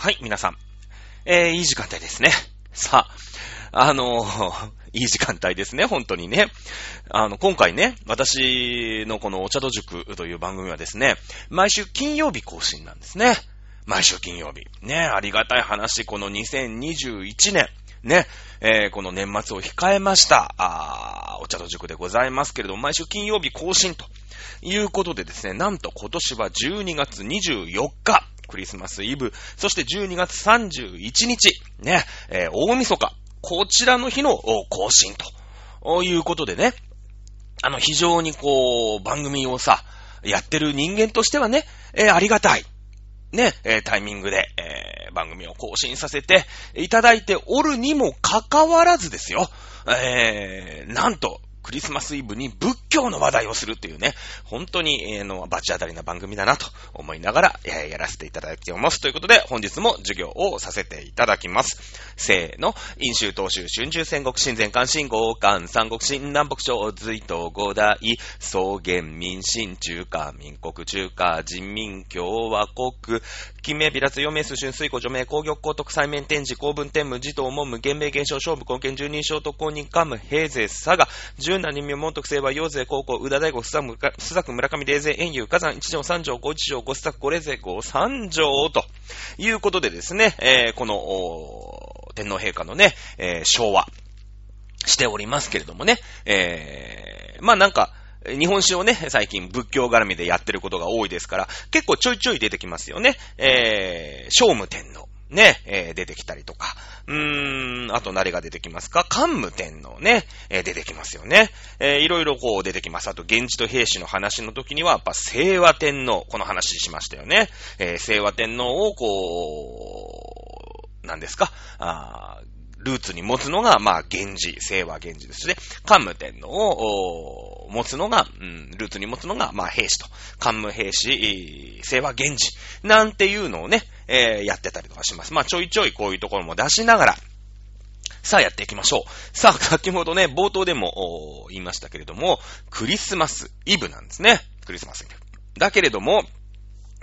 はい、皆さん。えー、いい時間帯ですね。さあ、あのー、いい時間帯ですね、本当にね。あの、今回ね、私のこのお茶戸塾という番組はですね、毎週金曜日更新なんですね。毎週金曜日。ね、ありがたい話、この2021年、ね、えー、この年末を控えました、あお茶戸塾でございますけれども、毎週金曜日更新ということでですね、なんと今年は12月24日、クリスマスイブ、そして12月31日、ね、えー、大晦日、こちらの日の更新ということでね、あの、非常にこう、番組をさ、やってる人間としてはね、えー、ありがたい。ね、えー、タイミングで、えー、番組を更新させていただいておるにもかかわらずですよ。えー、なんと、クリスマスイブに仏教の話題をするっていうね、本当に、えー、の、バチ当たりな番組だなと思いながら、えー、やらせていただきます。ということで、本日も授業をさせていただきます。せーの、飲酒、東州、春秋、戦国、新前関、新豪関、三国、新南北朝、隋東、五代、草原、民進、中華、民国、中華、人民、共和国、金名、微脱、余命、数春、水庫、除名、工業、高徳、西面、天智、公文、天武、自動、文武、原名、現象、勝負、貢献、十人称、特攻、人、官務、平勢、佐賀、十七人名、門徳、清和、陽勢、高校、宇田大吾、須作、村上、霊勢、遠遊、火山、一条、三条、五一条、五須作、五霊勢、五三条、ということでですね、えー、この、天皇陛下のね、えー、昭和しておりますけれどもね、えー、まあなんか、日本史をね、最近仏教絡みでやってることが多いですから、結構ちょいちょい出てきますよね。えー、聖武天皇。ね、えー、出てきたりとか。うーん、あと誰が出てきますか？桓武天皇ね、えー、出てきますよね。えー、いろいろこう出てきます。あと、源氏と平氏の話の時には、やっぱ清和天皇、この話しましたよね。えー、清和天皇をこう、何ですか？あールーツに持つのが、まあ、源氏、清和源氏ですね。桓武天皇を持つのが、うん、ルーツに持つのが、まあ、兵士と。桓武兵士、清和源氏、なんていうのをね、えー、やってたりとかします。まあ、ちょいちょいこういうところも出しながら、さあやっていきましょう。さあ、先ほどね、冒頭でも言いましたけれども、クリスマスイブなんですね。クリスマスイブ。だけれども、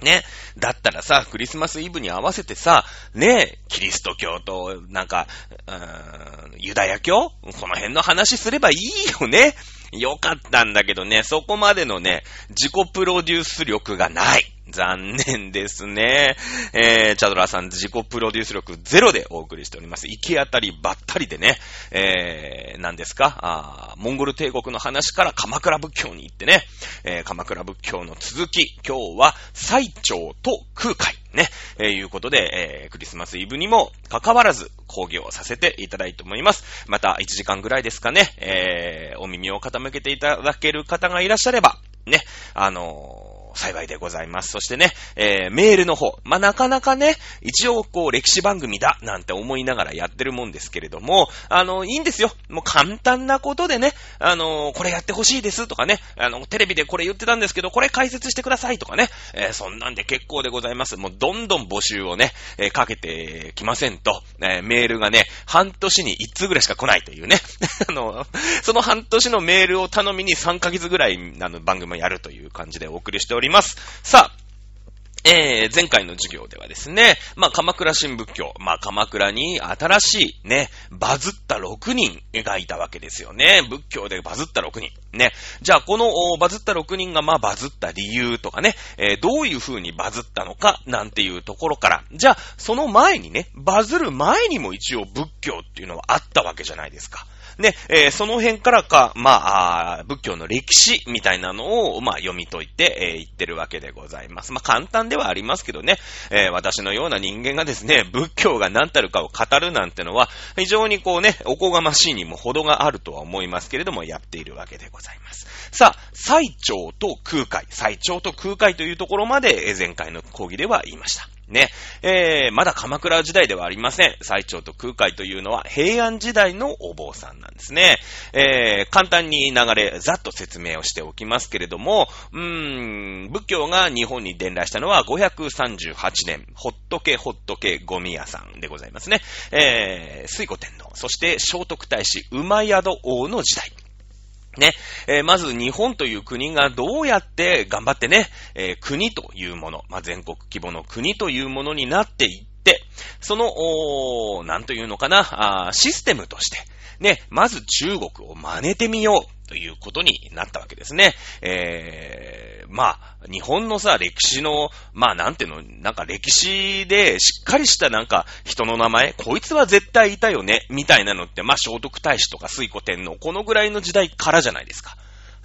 ね。だったらさ、クリスマスイブに合わせてさ、ね、キリスト教と、なんか、うーん、ユダヤ教？この辺の話すればいいよね。よかったんだけどね、そこまでのね、自己プロデュース力がない。残念ですね。えー、チャドラさん自己プロデュース力ゼロでお送りしております。行き当たりばったりでね、えー、何ですか？あモンゴル帝国の話から鎌倉仏教に行ってね、えー、鎌倉仏教の続き、今日は最長と空海。ね、えー、いうことで、えー、クリスマスイブにも関わらず講義をさせていただいて思います。また1時間ぐらいですかね、えー、お耳を傾けていただける方がいらっしゃれば、ね、あのー幸いでございます。そしてね、えー、メールの方。まあ、なかなかね、一応こう、歴史番組だ、なんて思いながらやってるもんですけれども、あの、いいんですよ。もう簡単なことでね、あの、これやってほしいですとかね、あの、テレビでこれ言ってたんですけど、これ解説してくださいとかね、えー、そんなんで結構でございます。もうどんどん募集をね、えー、かけてきませんと、えメールがね、半年に1通ぐらいしか来ないというね、あの、その半年のメールを頼みに3ヶ月ぐらい、あの、番組をやるという感じでお送りしております。さあ、えー、前回の授業ではですね、まあ、鎌倉新仏教、まあ、鎌倉に新しいね、バズった6人がいたわけですよね。仏教でバズった6人。ね。じゃあ、このバズった6人がまあ、バズった理由とかね、えー、どういう風にバズったのか、なんていうところから、じゃあ、その前にね、バズる前にも一応仏教っていうのはあったわけじゃないですか。で、えー、その辺からか、まあ、仏教の歴史みたいなのを、まあ、読み解いて、えー、言ってるわけでございます。まあ、簡単ではありますけどね、えー、私のような人間がですね、仏教が何たるかを語るなんてのは、非常にこうね、おこがましいにも程があるとは思いますけれども、やっているわけでございます。さあ、最長と空海、最長と空海というところまで、前回の講義では言いました。ね。えー、まだ鎌倉時代ではありません。最長と空海というのは平安時代のお坊さんなんですね。えー、簡単に流れ、ざっと説明をしておきますけれども、うーん、仏教が日本に伝来したのは538年、ほっとけほっとけゴミ屋さんでございますね。えー、水古天皇、そして聖徳太子、馬宿王の時代。ね、えー、まず日本という国がどうやって頑張ってね、えー、国というもの、まあ、全国規模の国というものになっていって、、その、おなんというのかな、システムとして、ね、まず中国を真似てみよう。ということになったわけですね。えー、まあ、日本のさ、歴史の、まあなんていうの、なんか歴史でしっかりしたなんか人の名前、こいつは絶対いたよね、みたいなのって、まあ聖徳太子とか水古天皇、このぐらいの時代からじゃないですか。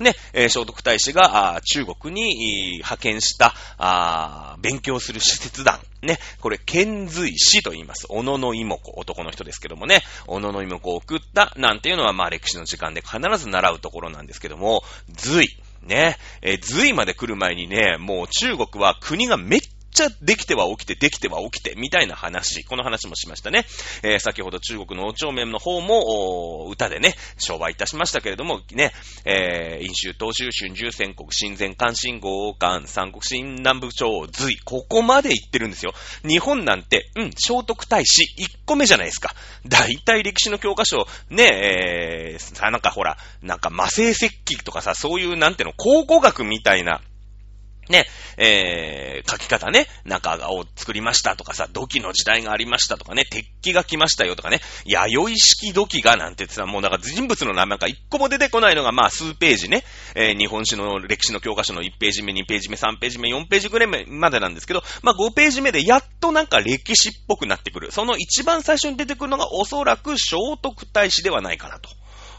ね、聖徳太子が中国に派遣した勉強する施設団。ね、これ、遣隋使と言います。小野の妹子、男の人ですけどもね、小野の妹子を送った、なんていうのは、まあ歴史の時間で必ず習うところなんですけども、隋。ね、えー、隋まで来る前にね、もう中国は国がめっちゃできては起きて、できては起きて、みたいな話。この話もしましたね。えー、先ほど中国のお帳面の方も、歌でね、商売いたしましたけれども、ね、えー、飲酒、東州、春秋、戦国、新前、関心、豪漢、三国、新南部朝、隋、ここまで行ってるんですよ。日本なんて、うん、聖徳太子、1個目じゃないですか。大体歴史の教科書、ね、えー、さ、なんかほら、なんか魔性石器とかさ、そういう、なんての、考古学みたいな、ね、えー、書き方ね、中を作りましたとかさ、土器の時代がありましたとかね、鉄器が来ましたよとかね、弥生式土器がなんて言ってさ、もうなんか人物の名前なんか一個も出てこないのがまあ数ページね、えー、日本史の歴史の教科書の1ページ目、2ページ目、3ページ目、4ページぐらいまでなんですけど、まあ5ページ目でやっとなんか歴史っぽくなってくる。その一番最初に出てくるのがおそらく聖徳太子ではないかなと。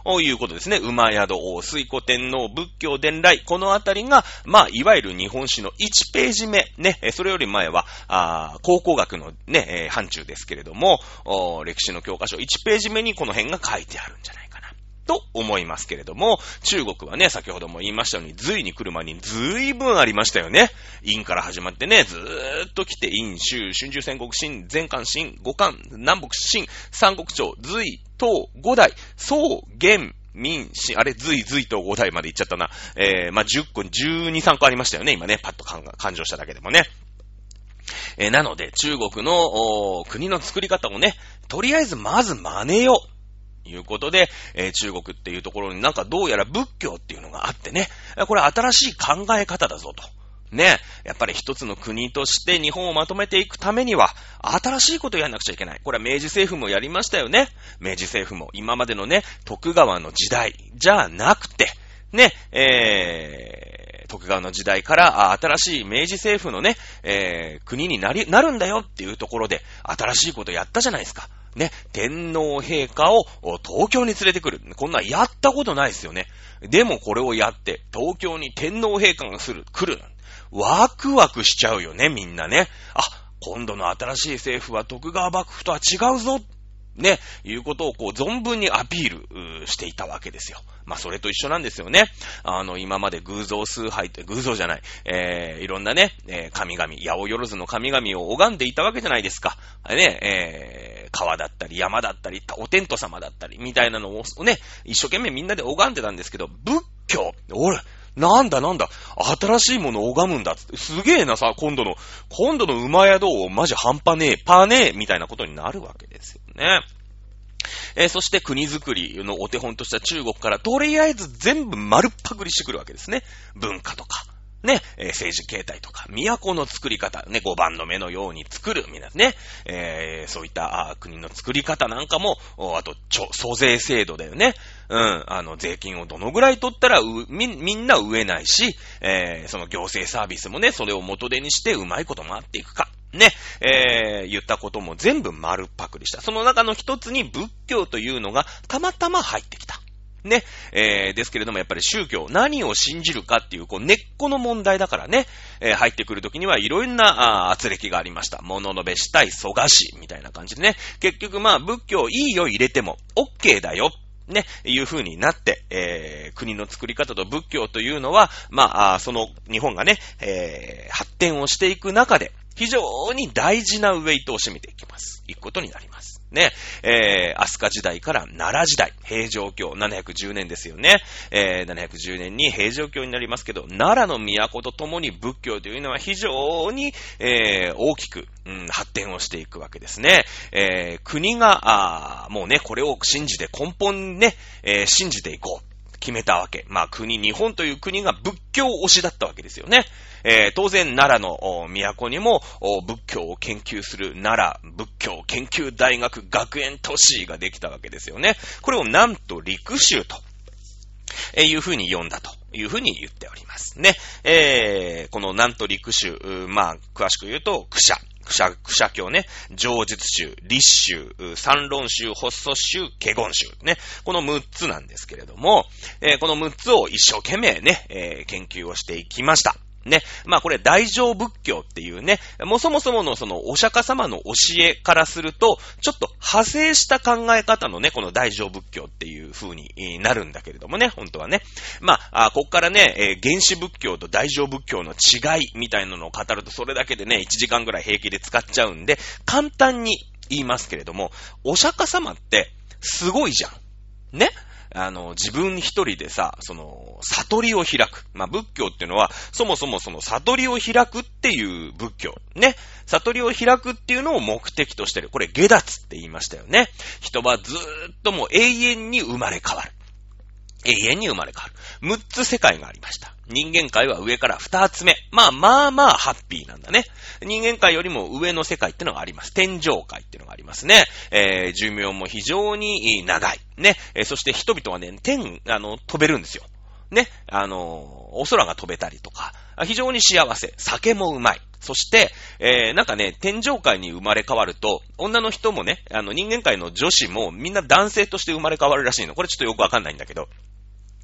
ということですね。馬宿王、水古天皇、仏教伝来、このあたりが、まあ、いわゆる日本史の1ページ目、ね、それより前は、あ考古学のね、範疇ですけれども、歴史の教科書1ページ目にこの辺が書いてあるんじゃないかな。と思いますけれども、中国はね、先ほども言いましたように、隋に来る前に随分ありましたよね。陰から始まってね、ずーっと来て、陰、州、春秋戦国、新、前漢、新、五漢、南北、新、三国朝、隋、東、五代、宋、元、民、新、あれ、隋、隋と五代まで行っちゃったな。えー、まあ、10個、12、3個ありましたよね、今ね、パッと感情しただけでもね。えー、なので、中国の国の作り方をね、とりあえずまず真似よう。いうことで、えー、中国っていうところになんかどうやら仏教っていうのがあってね、これ新しい考え方だぞと。ね、やっぱり一つの国として日本をまとめていくためには、新しいことをやんなくちゃいけない。これは明治政府もやりましたよね。明治政府も今までのね、徳川の時代じゃなくて、ね、えー、徳川の時代から新しい明治政府のね、えー、国になり、なるんだよっていうところで、新しいことやったじゃないですか。ね、天皇陛下を東京に連れてくる。こんなやったことないですよね。でもこれをやって、東京に天皇陛下がする、来る。ワクワクしちゃうよね、みんなね。あ、今度の新しい政府は徳川幕府とは違うぞね、いうことをこう存分にアピールしていたわけですよ。まあそれと一緒なんですよね。あの、今まで偶像崇拝って、偶像じゃない、えー、いろんなね、えー、神々、八百万の神々を拝んでいたわけじゃないですか。ね、えー、川だったり山だったり、お天道様だったり、みたいなのをね、一生懸命みんなで拝んでたんですけど、仏教、俺、なんだなんだ、新しいものを拝むんだって、すげえなさ、今度の、今度の馬宿をマジ半端ねえ、パーねえ、みたいなことになるわけですよね。えー、そして国づくりのお手本とした中国からとりあえず全部丸っぱくりしてくるわけですね。文化とか、ね、えー、政治形態とか、都の作り方、ね、五番の目のように作る、みんなね、えー、そういったあ国の作り方なんかも、あと、ちょ、租税制度だよね。うん、あの、税金をどのぐらい取ったら、み、みんな植えないし、えー、その行政サービスもね、それを元手にしてうまいこと回っていくか。ね、えー、言ったことも全部丸っぱくりした。その中の一つに仏教というのがたまたま入ってきた。ね。えー、ですけれども、やっぱり宗教、何を信じるかっていう、こう、根っこの問題だからね、えー、入ってくるときにはいろんな、あ圧力がありました。物のべしたい、蘇我し、みたいな感じでね。結局、まあ、仏教いいよ入れても、OK だよ。ね、いう風になって、えー、国の作り方と仏教というのは、まあ、その日本がね、えー、発展をしていく中で、非常に大事なウェイトを占めていきます。いくことになります。ね、えー、飛鳥時代から奈良時代、平城京、710年ですよね。えー、710年に平城京になりますけど、奈良の都とともに仏教というのは非常に、えー、大きく、うん、発展をしていくわけですね。えー、国が、あもうね、これを信じて根本にね、えー、信じていこう。決めたわけ。まあ国、日本という国が仏教推しだったわけですよね。えー、当然奈良の都にも仏教を研究する奈良仏教研究大学学園都市ができたわけですよね。これをなんと陸州と、えいうふうに読んだというふうに言っておりますね。えー、このなんと陸州、まあ詳しく言うと、クシャ。クシャ、クシャ教ね、上述宗、立宗、三論宗、発祖宗、華厳宗、ね、この6つなんですけれども、えー、この6つを一生懸命ね、えー、研究をしていきました。ね。まあこれ大乗仏教っていうね、もそもそものそのお釈迦様の教えからすると、ちょっと派生した考え方のね、この大乗仏教っていう風になるんだけれどもね、本当はね。まあ、あこっからね、え、原始仏教と大乗仏教の違いみたいなのを語ると、それだけでね、1時間ぐらい平気で使っちゃうんで、簡単に言いますけれども、お釈迦様ってすごいじゃん。ねあの、自分一人でさ、その、悟りを開く。まあ、仏教っていうのは、そもそもその悟りを開くっていう仏教。ね。悟りを開くっていうのを目的としてる。これ、下脱って言いましたよね。人はずーっともう永遠に生まれ変わる。永遠に生まれ変わる。6つ世界がありました。人間界は上から2つ目。まあまあまあハッピーなんだね。人間界よりも上の世界ってのがあります。天上界ってのがありますね。えー、寿命も非常に長い。ね。えー、そして人々はね、天、あの、飛べるんですよ。ね。あの、お空が飛べたりとか、非常に幸せ。酒もうまい。そして、えー、なんかね、天上界に生まれ変わると、女の人もね、あの人間界の女子もみんな男性として生まれ変わるらしいの。これちょっとよくわかんないんだけど。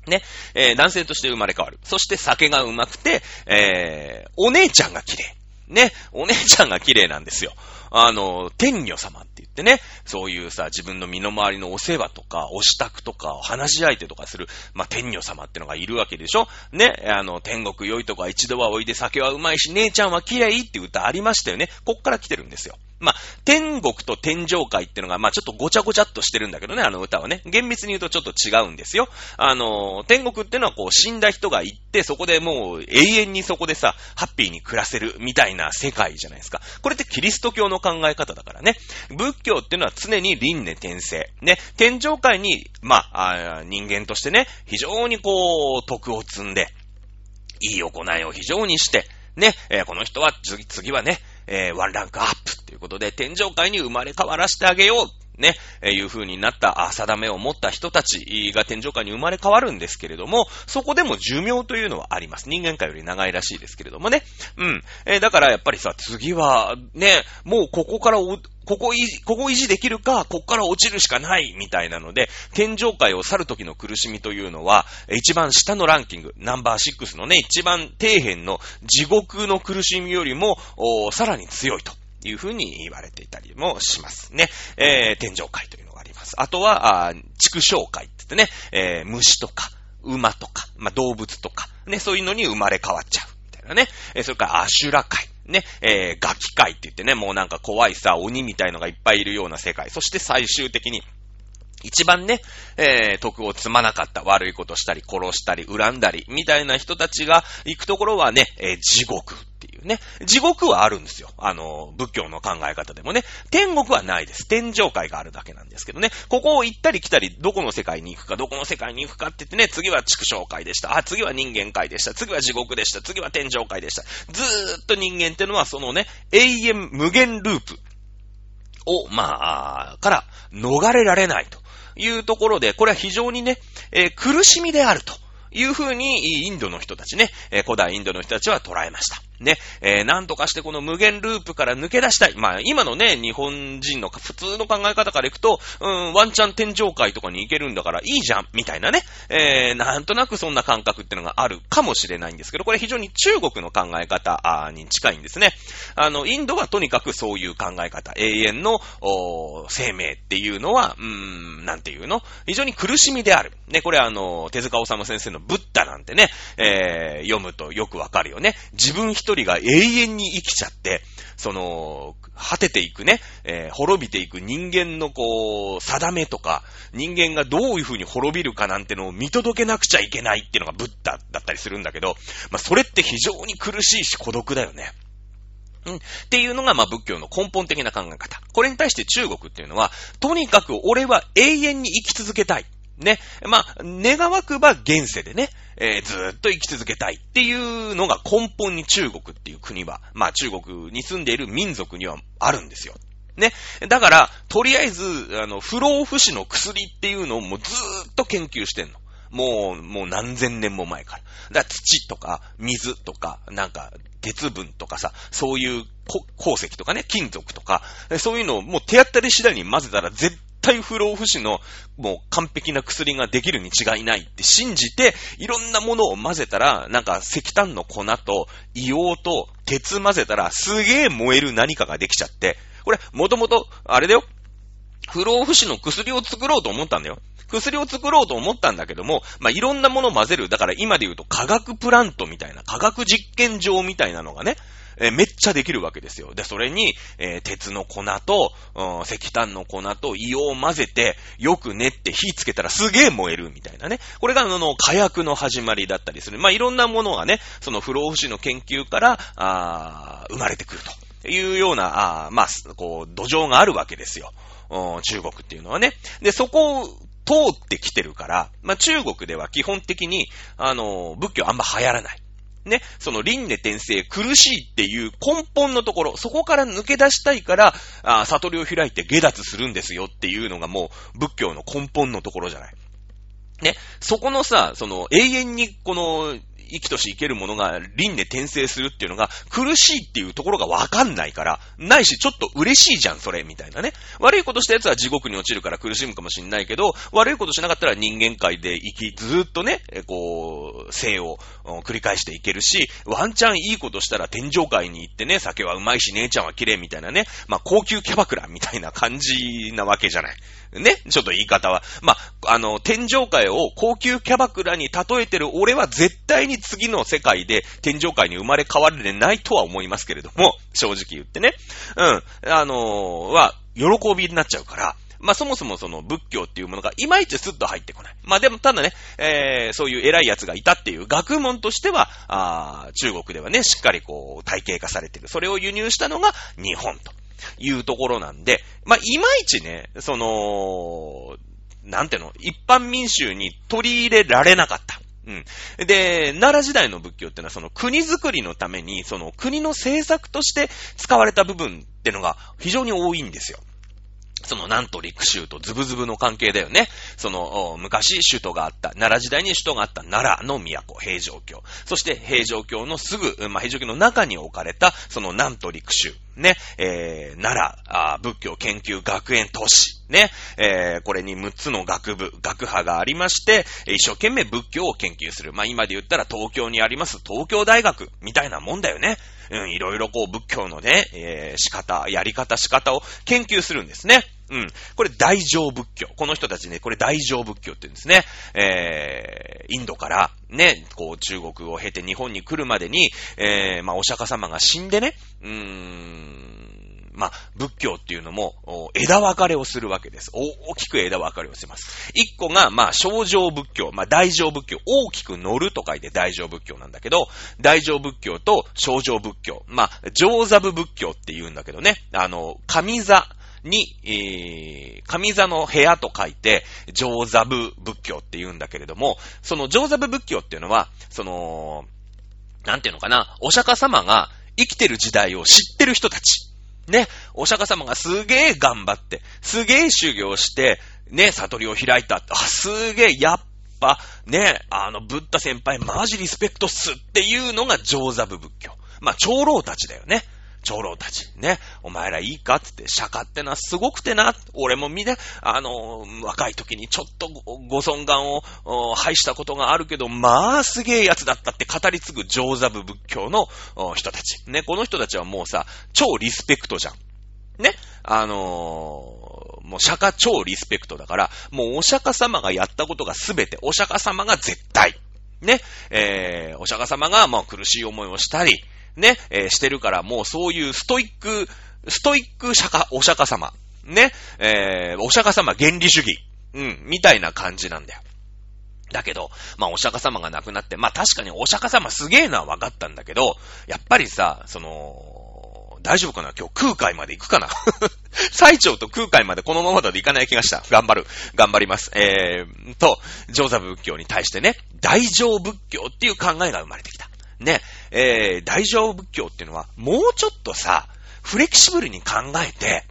ね、えー、男性として生まれ変わる。そして酒がうまくて、えー、お姉ちゃんが綺麗。ね、お姉ちゃんが綺麗なんですよ。あの、天女様って言ってね、そういうさ、自分の身の回りのお世話とか、お支度とか、話し相手とかする、まあ、天女様ってのがいるわけでしょ？ね、あの、天国良いとか一度はおいで酒はうまいし、姉ちゃんは綺麗って歌ありましたよね。こっから来てるんですよ。まあ、天国と天上界ってのが、まあ、ちょっとごちゃごちゃっとしてるんだけどね、あの歌はね。厳密に言うとちょっと違うんですよ。あの、天国ってのはこう、死んだ人が行って、そこでもう永遠にそこでさ、ハッピーに暮らせるみたいな世界じゃないですか。これってキリスト教の考え方だからね。仏教っていうのは常に輪廻転生。ね、天上界に、まあ、あ人間としてね、非常にこう、徳を積んで、いい行いを非常にして、ね、えー、この人は次、はね、えー、ワンランクアップっていうことで、天上界に生まれ変わらせてあげよう。ね、え、いう風になった、あ、定めを持った人たちが天上界に生まれ変わるんですけれども、そこでも寿命というのはあります。人間界より長いらしいですけれどもね。うん。え、だからやっぱりさ、次は、ね、もうここからここここ維持できるか、ここから落ちるしかない、みたいなので、天上界を去る時の苦しみというのは、一番下のランキング、ナンバー6のね、一番底辺の地獄の苦しみよりも、さらに強いとというふうに言われていたりもしますね。えー、天上界というのがあります。あとは、あ畜生界って言ってね、えー、虫とか、馬とか、まあ、動物とか、ね、そういうのに生まれ変わっちゃう。みたいなね。えー、それからアシュラ界。ね、えー、ガキ界って言ってね、もうなんか怖いさ、鬼みたいのがいっぱいいるような世界。そして最終的に、一番ね、えー、徳を積まなかった悪いことしたり、殺したり、恨んだり、みたいな人たちが行くところはね、えー、地獄っていうね。地獄はあるんですよ。あの、仏教の考え方でもね。天国はないです。天上界があるだけなんですけどね。ここを行ったり来たり、どこの世界に行くか、どこの世界に行くかって言ってね、次は畜生界でした。あ、次は人間界でした。次は地獄でした。次は天上界でした。ずーっと人間ってのはそのね、永遠無限ループを、まあ、から逃れられないというところで、これは非常にね、えー、苦しみであるというふうに、インドの人たちね、えー、古代インドの人たちは捉えました。ね、えー、なんとかしてこの無限ループから抜け出したい。まあ、今のね、日本人の普通の考え方からいくと、うん、ワンチャン天上界とかに行けるんだからいいじゃん、みたいなね、えー、なんとなくそんな感覚ってのがあるかもしれないんですけど、これ非常に中国の考え方に近いんですね。あの、インドはとにかくそういう考え方、永遠の生命っていうのは、うーん、なんていうの？非常に苦しみである。ね、これあの、手塚治虫先生のブッダなんてね、えー、読むとよくわかるよね。自分一人が永遠に生きちゃって、その、果てていくね、えー、滅びていく人間のこう、定めとか、人間がどういう風に滅びるかなんてのを見届けなくちゃいけないっていうのがブッダだったりするんだけど、まあ、それって非常に苦しいし孤独だよね。うん。っていうのが、ま、仏教の根本的な考え方。これに対して中国っていうのは、とにかく俺は永遠に生き続けたい。ね。まあ、願わくば現世でね、えー、ずーっと生き続けたいっていうのが根本に中国っていう国は、まあ中国に住んでいる民族にはあるんですよ。ね。だから、とりあえず、あの、不老不死の薬っていうのをもうずーっと研究してんの。もう、もう何千年も前から。だから土とか水とか、なんか鉄分とかさ、そういう鉱石とかね、金属とか、そういうのをもう手当たり次第に混ぜたら絶対不老不死のもう完璧な薬ができるに違いないって信じて、いろんなものを混ぜたら、なんか石炭の粉と硫黄と鉄混ぜたらすげえ燃える何かができちゃって、これ、もともと、あれだよ。不老不死の薬を作ろうと思ったんだよ。薬を作ろうと思ったんだけども、まあ、いろんなものを混ぜる。だから今で言うと化学プラントみたいな、化学実験場みたいなのがね、えめっちゃできるわけですよ。で、それに、え、鉄の粉と、うん、石炭の粉と硫黄を混ぜて、よく練って火つけたらすげえ燃えるみたいなね。これが、あの、火薬の始まりだったりする。まあ、いろんなものがね、その不老不死の研究から、あ生まれてくるというような、あまあ、こう、土壌があるわけですよ。中国っていうのはね。で、そこを通ってきてるから、まあ、中国では基本的に、あの、仏教あんま流行らない。ね、その輪廻転生苦しいっていう根本のところ、そこから抜け出したいから、あ悟りを開いて下脱するんですよっていうのがもう仏教の根本のところじゃない。ね、そこのさ、その永遠にこの生きとし生けるものが輪廻転生するっていうのが苦しいっていうところがわかんないから、ないしちょっと嬉しいじゃん、それ、みたいなね。悪いことした奴は地獄に落ちるから苦しむかもしんないけど、悪いことしなかったら人間界で生き、ずーっとね、こう、生を繰り返していけるし、ワンチャンいいことしたら天上界に行ってね、酒はうまいし姉ちゃんは綺麗みたいなね、まあ高級キャバクラみたいな感じなわけじゃない。ね、ちょっと言い方は。まあ、あの、天上界を高級キャバクラに例えてる俺は絶対に次の世界で天上界に生まれ変われないとは思いますけれども、正直言ってね。うん。あのー、は、喜びになっちゃうから、まあ、そもそもその仏教っていうものがいまいちスッと入ってこない。まあ、でもただね、えー、そういう偉い奴がいたっていう学問としては、あ中国ではね、しっかりこう、体系化されてる。それを輸入したのが日本というところなんで、まあ、いまいちね、その、なんていうの、一般民衆に取り入れられなかった。うん。で、奈良時代の仏教ってのはその国づくりのために、その国の政策として使われた部分ってのが非常に多いんですよ。そのなんと陸州とズブズブの関係だよね。その、昔首都があった、奈良時代に首都があった奈良の都、平城京。そして平城京のすぐ、まあ、平城京の中に置かれた、そのなんと陸州。ね、えー、奈良仏教研究学園都市。ね、えー、これに6つの学部、学派がありまして、一生懸命仏教を研究する。まあ、今で言ったら東京にあります東京大学みたいなもんだよね。うん、いろいろこう仏教のね、えー、仕方、やり方、仕方を研究するんですね。うん。これ大乗仏教。この人たちね、これ大乗仏教って言うんですね。えー、インドからね、こう中国を経て日本に来るまでに、えー、まあお釈迦様が死んでね、うーん、まあ、仏教っていうのも、枝分かれをするわけです。大きく枝分かれをします。一個が、まあ、小乗仏教、まあ、大乗仏教、大きく乗ると書いて大乗仏教なんだけど、大乗仏教と小乗仏教、まあ、上座部仏教って言うんだけどね、あの、上座、に、えー、上座の部屋と書いて、上座部仏教って言うんだけれども、その上座部仏教っていうのは、その、なんていうのかな、お釈迦様が生きてる時代を知ってる人たち。ね、お釈迦様がすげえ頑張って、すげえ修行して、ね、悟りを開いた。あ、すげえ、やっぱ、ね、あの、ブッダ先輩マジリスペクトっすっていうのが上座部仏教。まあ、長老たちだよね。長老たち、ね、お前らいいかってって、釈迦ってのはすごくてな、俺も見て、あの、若い時にちょっとごご尊願を拝したことがあるけど、まあすげえやつだったって語り継ぐ上座部仏教の人たち。ね、この人たちはもうさ、超リスペクトじゃん。ね、あのー、もう釈迦超リスペクトだから、もうお釈迦様がやったことがすべて、お釈迦様が絶対。ね、えー、お釈迦様が、まあ苦しい思いをしたり、ね、えー、してるから、もうそういうストイック、ストイック釈迦、お釈迦様。ね、えー、お釈迦様原理主義。うん、みたいな感じなんだよ。だけど、まあ、お釈迦様が亡くなって、まあ、確かにお釈迦様すげえのは分かったんだけど、やっぱりさ、その、大丈夫かな？今日空海まで行くかな？最澄と空海までこのままだといかない気がした。頑張る。頑張ります。えー、と、上座仏教に対してね、大乗仏教っていう考えが生まれてきた。ね、えー、大乗仏教っていうのは、もうちょっとさ、フレキシブルに考えて、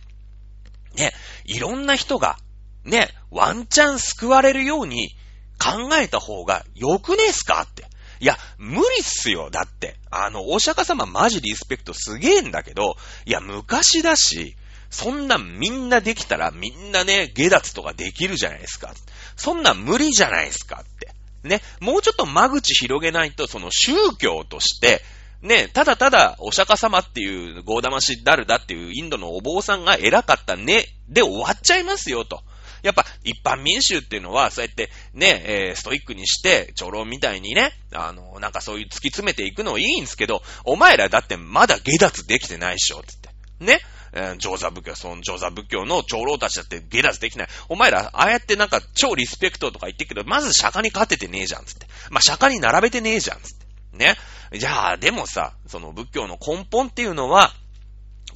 ね、いろんな人が、ね、ワンチャン救われるように考えた方がよくねえすかって。いや、無理っすよ。だって。あの、お釈迦様マジリスペクトすげえんだけど、いや、昔だし、そんなみんなできたらみんなね、下脱とかできるじゃないですか。そんな無理じゃないですかって。ね、もうちょっと間口広げないと、その宗教として、ね、ただただお釈迦様っていうゴーダマシダルだっていうインドのお坊さんが偉かったね、で終わっちゃいますよと。やっぱ一般民衆っていうのは、そうやってね、えー、ストイックにして、長老みたいにね、あの、なんかそういう突き詰めていくのいいんですけど、お前らだってまだ下脱できてないっしょ、つって。ね。えー、上座仏教、その上座仏教の長老たちだって下脱できない。お前ら、ああやってなんか超リスペクトとか言ってるけど、まず釈迦に勝ててねえじゃん、つって。まあ、釈迦に並べてねえじゃん、つって。ね。じゃあ、でもさ、その仏教の根本っていうのは、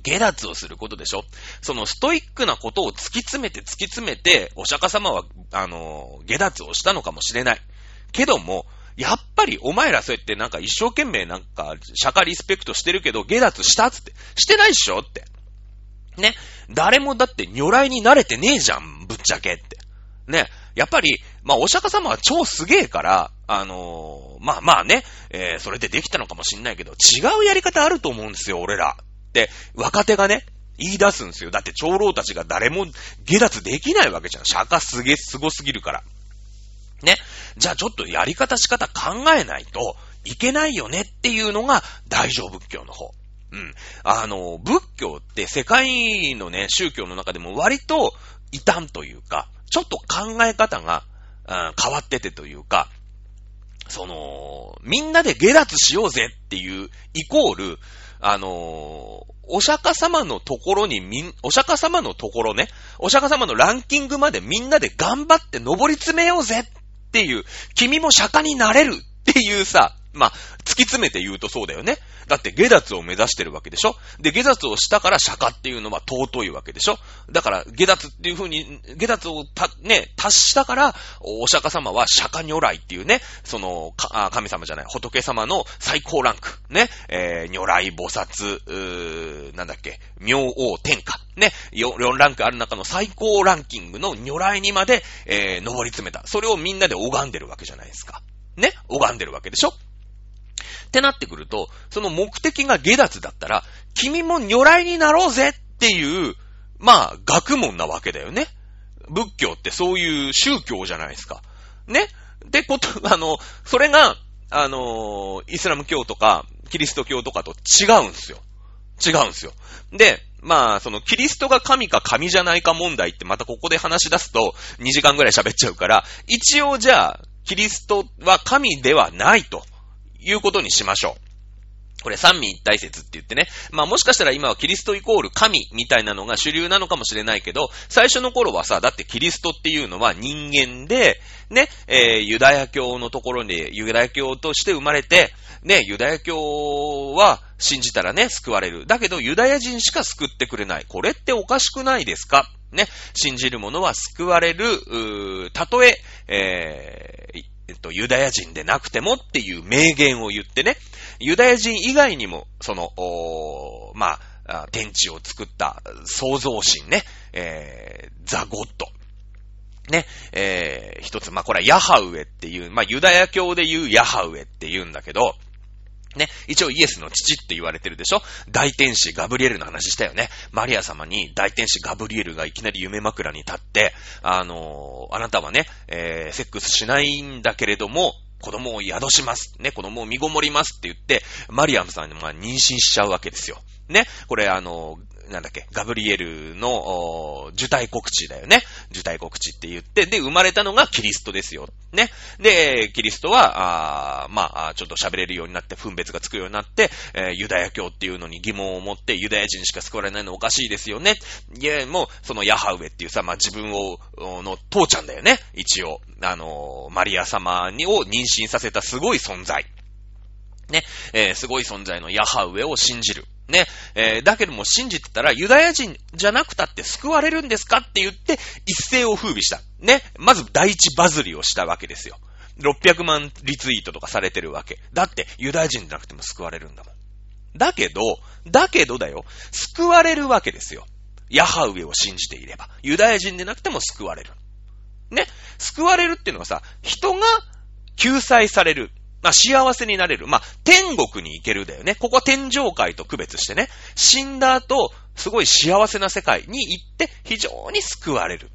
下脱をすることでしょそのストイックなことを突き詰めて突き詰めて、お釈迦様は、あの、下脱をしたのかもしれない。けども、やっぱりお前らそうやってなんか一生懸命なんか釈迦リスペクトしてるけど下脱したっつって。してないっしょって。ね。誰もだって如来に慣れてねえじゃん、ぶっちゃけって。ね。やっぱり、まあ、お釈迦様は超すげえから、あのー、まあまあね、えー、それでできたのかもしんないけど、違うやり方あると思うんですよ、俺ら。で、若手がね、言い出すんですよ。だって長老たちが誰も下脱できないわけじゃん。釈迦すげえ、すごすぎるから。ね。じゃあちょっとやり方仕方考えないといけないよねっていうのが大乗仏教の方。うん。あの、仏教って世界のね、宗教の中でも割と異端というか、ちょっと考え方が、うん、変わっててというか、その、みんなで下脱しようぜっていう、イコール、あのお釈迦様のところにみん、お釈迦様のところね、お釈迦様のランキングまでみんなで頑張って登り詰めようぜっていう、君も釈迦になれるっていうさ、まあ、突き詰めて言うとそうだよね。だって下脱を目指してるわけでしょで、下脱をしたから釈迦っていうのは尊いわけでしょだから、下脱っていう風に、下脱をた、ね、達したから、お釈迦様は釈迦如来っていうね、その、か神様じゃない、仏様の最高ランク、ね、えー、如来菩薩、うーなんだっけ、明王天下、ね、4, 4ランクある中の最高ランキングの如来にまで、えー、登り詰めた。それをみんなで拝んでるわけじゃないですか。ね拝んでるわけでしょってなってくると、その目的が下脱だったら、君も如来になろうぜっていう、まあ、学問なわけだよね。仏教ってそういう宗教じゃないですか。ね？で、こと、あの、それが、あの、イスラム教とか、キリスト教とかと違うんすよ。違うんすよ。で、まあ、その、キリストが神か神じゃないか問題ってまたここで話し出すと2時間ぐらい喋っちゃうから、一応じゃあ、キリストは神ではないと。いうことにしましょう。これ三位一体説って言ってね。まあもしかしたら今はキリストイコール神みたいなのが主流なのかもしれないけど、最初の頃はさ、だってキリストっていうのは人間で、ね、えー、ユダヤ教のところに、ユダヤ教として生まれて、ね、ユダヤ教は信じたらね、救われる。だけどユダヤ人しか救ってくれない。これっておかしくないですか？ね、信じる者は救われる、うたとえ、えー、えっと、ユダヤ人でなくてもっていう名言を言ってね、ユダヤ人以外にも、その、まあ、天地を作った創造神ね、えー、ザ・ゴッド。ね、えー、一つ、まあ、これはヤハウエっていう、まあ、ユダヤ教で言うヤハウエって言うんだけど、ね、一応イエスの父って言われてるでしょ？大天使ガブリエルの話したよね。マリア様に大天使ガブリエルがいきなり夢枕に立って、あのー、あなたはね、えー、セックスしないんだけれども、子供を宿します。ね、子供を身ごもりますって言って、マリアムさんに妊娠しちゃうわけですよ。ね、これあの、なんだっけ、ガブリエルの、受胎告知だよね。受胎告知って言って、で、生まれたのがキリストですよ。ね。で、キリストは、あまあ、ちょっと喋れるようになって、分別がつくようになって、えー、ユダヤ教っていうのに疑問を持って、ユダヤ人しか救われないのおかしいですよね。いや、もう、そのヤハウェっていうさ、まあ、自分を、の父ちゃんだよね。一応。あのマリア様にを妊娠させたすごい存在。ね、えー、すごい存在のヤハウェを信じる。ね、えー、だけども信じてたらユダヤ人じゃなくたって救われるんですかって言って一世を風靡した。ね。まず第一バズりをしたわけですよ。600万リツイートとかされてるわけ。だってユダヤ人じゃなくても救われるんだもん。だけど、だけどだよ、救われるわけですよ。ヤハウェを信じていれば。ユダヤ人でなくても救われる。ね。救われるっていうのはさ、人が救済される。まあ、幸せになれる。まあ、天国に行けるだよね。ここは天上界と区別してね。死んだ後、すごい幸せな世界に行って非常に救われる。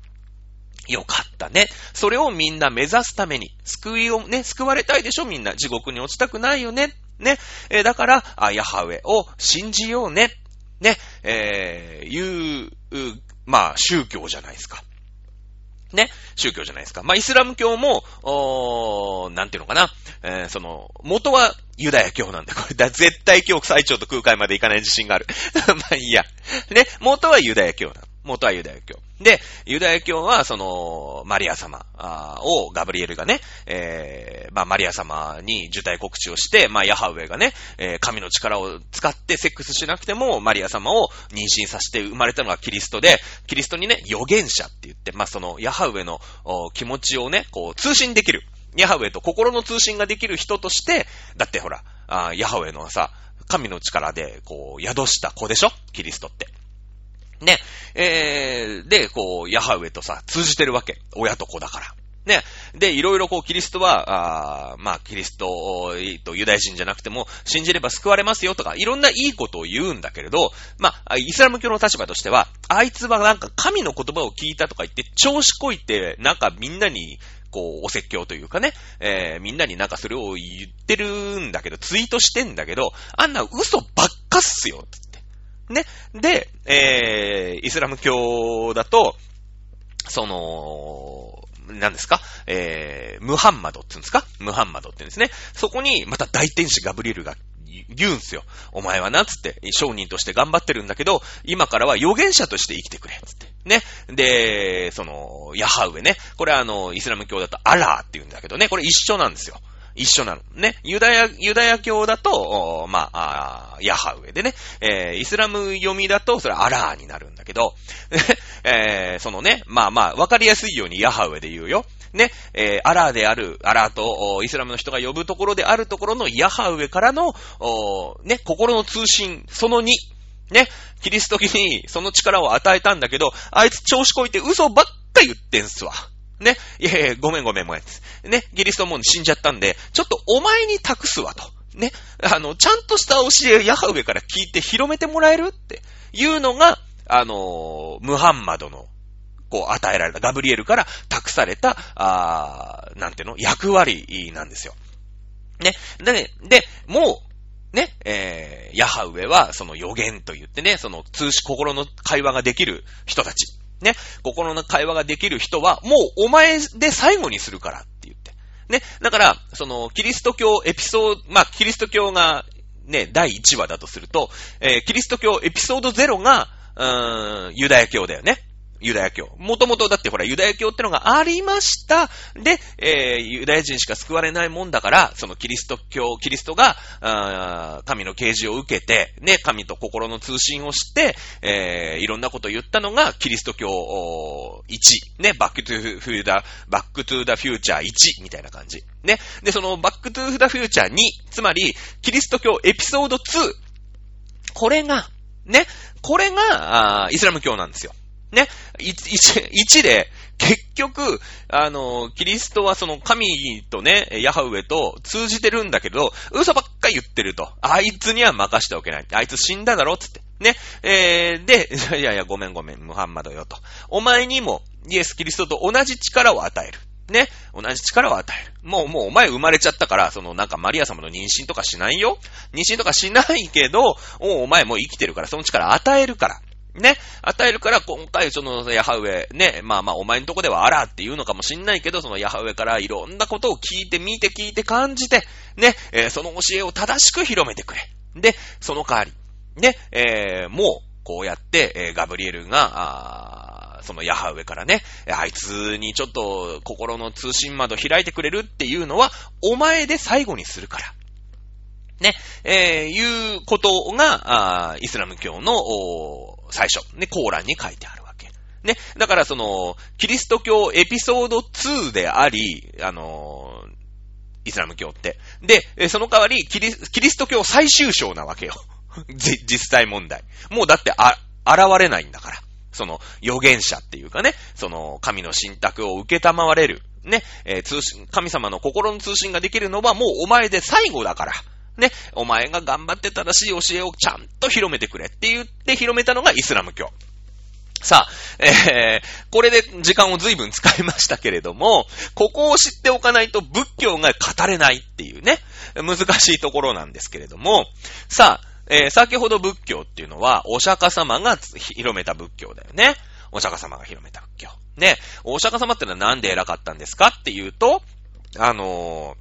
よかったね。それをみんな目指すために、救いをね、救われたいでしょ？みんな。地獄に落ちたくないよね？ね。えー、だから、あ、ヤハウェを信じようね。ね。えー、いう、まあ、宗教じゃないですか。ね、宗教じゃないですか。まあ、イスラム教も、おなんていうのかな、えー、その、元はユダヤ教なんで、これだ、絶対教区最長と空海まで行かない自信がある。まあいいや。ね、元はユダヤ教なの。元はユダヤ教。で、ユダヤ教は、その、マリア様をガブリエルがね、えー、まあ、マリア様に受胎告知をして、まあ、ヤハウェがね、えー、神の力を使ってセックスしなくても、マリア様を妊娠させて生まれたのがキリストで、キリストにね、預言者って言って、まあ、その、ヤハウェの気持ちをね、こう、通信できる。ヤハウェと心の通信ができる人として、だってほら、ヤハウェのさ、神の力で、こう、宿した子でしょ？キリストって。ね、えー、で、こう、ヤハウェとさ、通じてるわけ。親と子だから。ね。で、いろいろこう、キリストは、あまあ、キリストとユダヤ人じゃなくても、信じれば救われますよとか、いろんないいことを言うんだけれど、まあ、イスラム教の立場としては、あいつはなんか神の言葉を聞いたとか言って、調子こいて、なんかみんなに、こう、お説教というかね、えー、みんなになんかそれを言ってるんだけど、ツイートしてんだけど、あんな嘘ばっかっすよ、ね。で、えー、イスラム教だと、その、何ですか？えー、ムハンマドって言うんですか？ムハンマドって言うんですね。そこに、また大天使ガブリエルが言うんすよ。お前はな、つって、商人として頑張ってるんだけど、今からは預言者として生きてくれ、つって。ね。で、その、ヤハウェね。これあの、イスラム教だとアラーって言うんだけどね。これ一緒なんですよ。一緒なの。ね。ユダヤ、ユダヤ教だと、まあ、あヤハウェでね、えー、イスラム読みだと、それアラーになるんだけど、えー、そのね、まあまあ、わかりやすいようにヤハウェで言うよ。ね、えー、アラーである、アラーと、イスラムの人が呼ぶところであるところのヤハウェからの、ね、心の通信、その2。ね、キリストにその力を与えたんだけど、あいつ調子こいて嘘ばっか言ってんすわ。ね。いやいや、ごめんごめんごめん。ね。キリストも死んじゃったんで、ちょっとお前に託すわと。ね。あの、ちゃんとした教えヤハウェから聞いて広めてもらえるっていうのが、あの、ムハンマドの、こう、与えられた、ガブリエルから託された、あなんていうの？役割なんですよ。ね。で、で、もう、ね、えー、ヤハウェは、その予言と言ってね、その通し、心の会話ができる人たち。ね、心の会話ができる人は、もうお前で最後にするからって言って。ね、だから、その、キリスト教エピソード、まあ、キリスト教が、ね、第1話だとすると、えー、キリスト教エピソード0が、うーん、ユダヤ教だよね。ユダヤ教。もともとだってほら、ユダヤ教ってのがありました。で、えー、ユダヤ人しか救われないもんだから、そのキリスト教、キリストが、あ神の啓示を受けて、ね、神と心の通信をして、えー、いろんなことを言ったのが、キリスト教1。ね、バックトゥーフューダ、バックトゥーダフューチャー1みたいな感じ。ね。で、そのバックトゥーダフューチャー2、つまり、キリスト教エピソード2。これが、ね、これが、あイスラム教なんですよ。ね、1で、結局、あの、キリストはその神とね、ヤハウェと通じてるんだけど、嘘ばっか言ってると。あいつには任しておけない。あいつ死んだだろつって。ね。えー、で、いやいや、ごめんごめん、ムハンマドよと。お前にも、イエス・キリストと同じ力を与える。ね。同じ力を与える。もう、もうお前生まれちゃったから、そのなんかマリア様の妊娠とかしないよ。妊娠とかしないけど、おお前もう生きてるから、その力与えるから。ね、与えるから、今回、その、ヤハウェ、ね、まあまあ、お前のとこではあらって言うのかもしんないけど、そのヤハウェからいろんなことを聞いて、見て、聞いて、感じて、ね、えー、その教えを正しく広めてくれ。で、その代わり、ね、えー、もう、こうやって、えー、ガブリエルが、そのヤハウェからね、あいつにちょっと心の通信窓開いてくれるっていうのは、お前で最後にするから。ね、えー、いうことが、あイスラム教の、最初、ね、コーランに書いてあるわけ。ね、だからその、キリスト教エピソード2であり、あの、イスラム教って。で、その代わりキリ、キリスト教最終章なわけよ。実際問題。もうだって、あ、現れないんだから。その、預言者っていうかね、その、神の信託を受けたまわれる。ね、えー、通信、神様の心の通信ができるのはもうお前で最後だから。ね、お前が頑張って正しい教えをちゃんと広めてくれって言って広めたのがイスラム教。さあ、えー、これで時間を随分使いましたけれども、ここを知っておかないと仏教が語れないっていうね、難しいところなんですけれども、さあ、えー、先ほど仏教っていうのは、お釈迦様が広めた仏教だよね。お釈迦様が広めた仏教。ね、お釈迦様ってのはなんで偉かったんですかっていうと、あの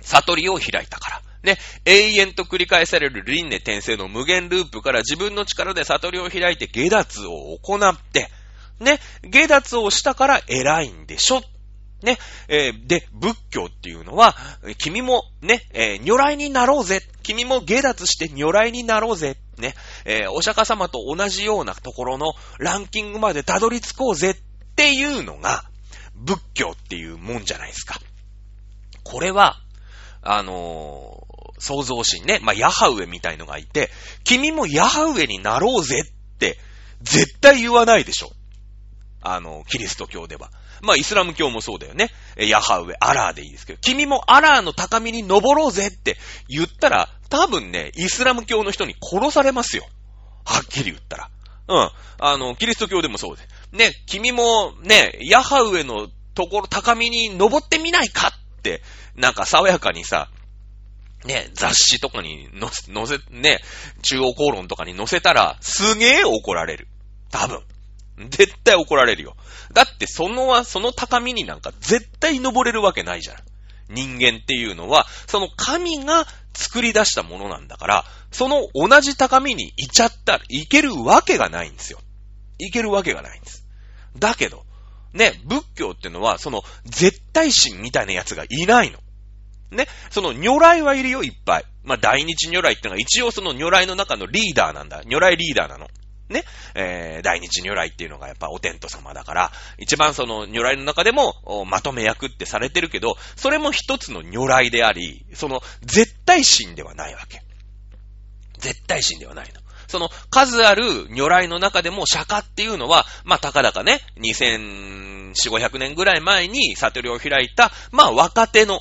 ー、悟りを開いたから。ね、永遠と繰り返される輪廻転生の無限ループから自分の力で悟りを開いて下脱を行って、ね、下脱をしたから偉いんでしょ。ね、えー、で、仏教っていうのは、君もね、えー、如来になろうぜ。君も下脱して如来になろうぜ。ね、えー、お釈迦様と同じようなところのランキングまでたどり着こうぜっていうのが、仏教っていうもんじゃないですか。これは、あの創造神ね、まあ、ヤハウエみたいのがいて、君もヤハウエになろうぜって、絶対言わないでしょ。あの、キリスト教では。まあ、イスラム教もそうだよね。ヤハウエ、アラーでいいですけど、君もアラーの高みに登ろうぜって言ったら、多分ね、イスラム教の人に殺されますよ。はっきり言ったら。うん。あの、キリスト教でもそうで。ね、君もね、ヤハウエのところ、高みに登ってみないかって、なんか爽やかにさ、ね、雑誌とかに載せ、載せ、ね、中央公論とかに載せたら、すげえ怒られる。多分。絶対怒られるよ。だってその、その高みになんか絶対登れるわけないじゃん。人間っていうのは、その神が作り出したものなんだから、その同じ高みに行っちゃったら、行けるわけがないんですよ。行けるわけがないんです。だけど、ね、仏教ってのは、その絶対心みたいなやつがいないの。ね、その如来はいるよ、いっぱい。まあ、大日如来ってのが一応その如来の中のリーダーなんだ。如来リーダーなの。ね、えー、大日如来っていうのがやっぱお天道様だから、一番その如来の中でもまとめ役ってされてるけど、それも一つの如来であり、その絶対神ではないわけ。絶対神ではないの。その数ある如来の中でも釈迦っていうのは、まあ、たかだかね、2400、500年ぐらい前に悟りを開いた、まあ、若手の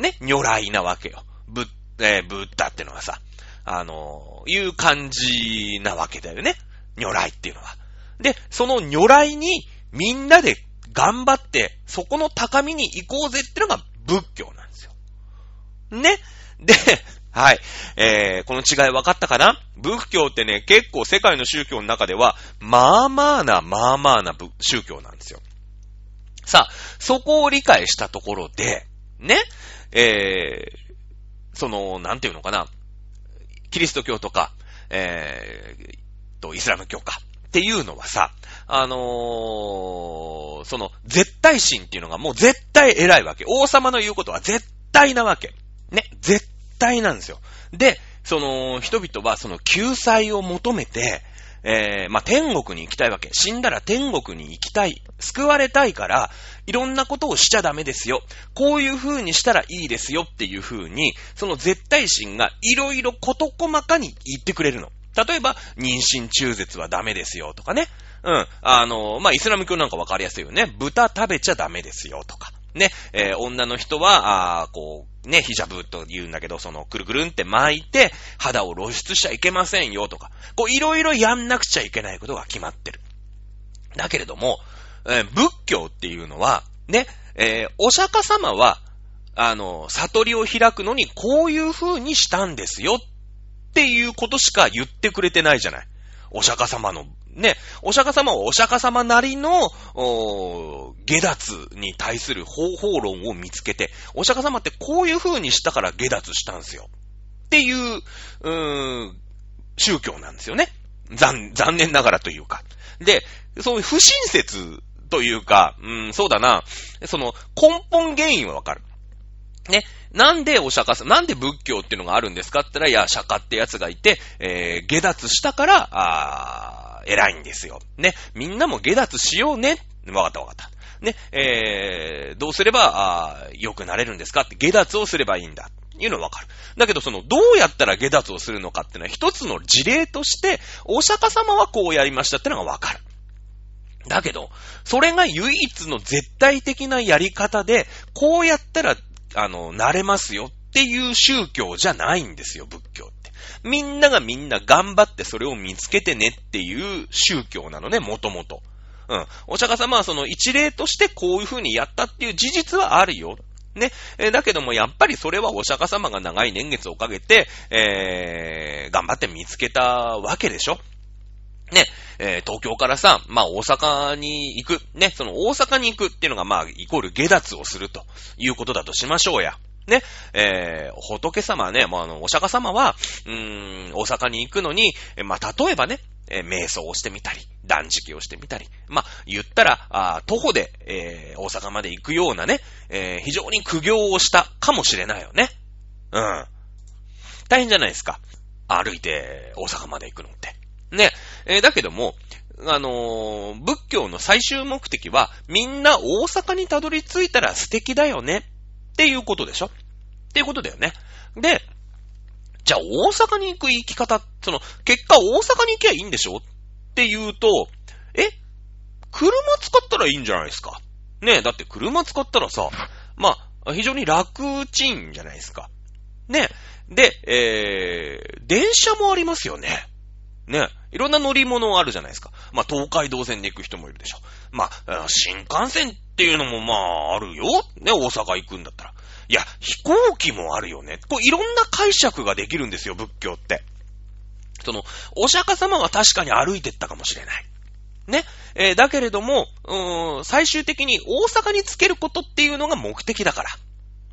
ね、如来なわけよ。ぶ、えー、ブッダってのはさ、あのー、いう感じなわけだよね。如来っていうのは。で、その如来にみんなで頑張って、そこの高みに行こうぜってのが仏教なんですよ。ね。で、はい。えー、この違い分かったかな？仏教ってね、結構世界の宗教の中では、まあまあな、まあまあな宗教なんですよ。さあ、そこを理解したところで、ね、えー、その、なんていうのかな、キリスト教とか、えー、と、イスラム教か。っていうのはさ、あのー、その、絶対心っていうのがもう絶対偉いわけ。王様の言うことは絶対なわけ。ね、絶対なんですよ。で、その、人々はその救済を求めて、えー、まあ、天国に行きたいわけ。死んだら天国に行きたい。救われたいから、いろんなことをしちゃダメですよ。こういう風にしたらいいですよっていう風に、その絶対心がいろいろ事細かに言ってくれるの。例えば、妊娠中絶はダメですよとかね。うん。あの、まあ、イスラム教なんかわかりやすいよね。豚食べちゃダメですよとか。ね、えー、女の人は、あこう、ね、ヒジャブと言うんだけど、その、くるくるんって巻いて、肌を露出しちゃいけませんよとか、こう、いろいろやんなくちゃいけないことが決まってる。だけれども、えー、仏教っていうのは、ね、えー、お釈迦様は、あの、悟りを開くのにこういう風にしたんですよっていうことしか言ってくれてないじゃない。お釈迦様のね、お釈迦様はお釈迦様なりの、お下脱に対する方法論を見つけて、お釈迦様ってこういう風にしたから下脱したんですよ。っていう、うーん、宗教なんですよね。残、残念ながらというか。で、そういう不親切というか、うん、そうだな、その根本原因はわかる。ね、なんでお釈迦さん、なんで仏教っていうのがあるんですかって言ったら、いや、釈迦ってやつがいて、えー、下脱したから、あー偉いんですよ。ね、みんなも下脱しようね。わかったわかった。ね、えー、どうすれば、あ良くなれるんですか？って、下脱をすればいいんだ。いうのはわかる。だけど、その、どうやったら下脱をするのかっていうのは一つの事例として、お釈迦様はこうやりましたってのがわかる。だけど、それが唯一の絶対的なやり方で、こうやったらあの、なれますよっていう宗教じゃないんですよ、仏教。みんながみんな頑張ってそれを見つけてねっていう宗教なのね、もともと。うん。お釈迦様はその一例としてこういう風にやったっていう事実はあるよ。ね。えだけども、やっぱりそれはお釈迦様が長い年月をかけて、えー、頑張って見つけたわけでしょ。ね、えー、東京からさ、まあ大阪に行く、ね、その大阪に行くっていうのがまあイコール下脱をするということだとしましょうや。ね、えー、仏様ね、もうあの、お釈迦様は、うーん、大阪に行くのに、まあ例えばね、えー、瞑想をしてみたり、断食をしてみたり、まあ言ったら、あ徒歩で、えー、大阪まで行くようなね、えー、非常に苦行をしたかもしれないよね。うん。大変じゃないですか。歩いて大阪まで行くのって。ね。えー、だけども、あのー、仏教の最終目的は、みんな大阪にたどり着いたら素敵だよね。っていうことでしょ？っていうことだよね。で、じゃあ大阪に行く行き方、その、結果大阪に行きゃいいんでしょ？って言うと、え？車使ったらいいんじゃないですか？ねえ、だって車使ったらさ、まあ、非常に楽ちんじゃないですか。ねえで、えー、電車もありますよね。ね。いろんな乗り物あるじゃないですか。まあ、東海道線で行く人もいるでしょ。まあ、新幹線っていうのもまあ、あるよ。ね、大阪行くんだったら。いや、飛行機もあるよね。こう、いろんな解釈ができるんですよ、仏教って。その、お釈迦様は確かに歩いてったかもしれない。ね。えー、だけれども、うーん、最終的に大阪につけることっていうのが目的だから。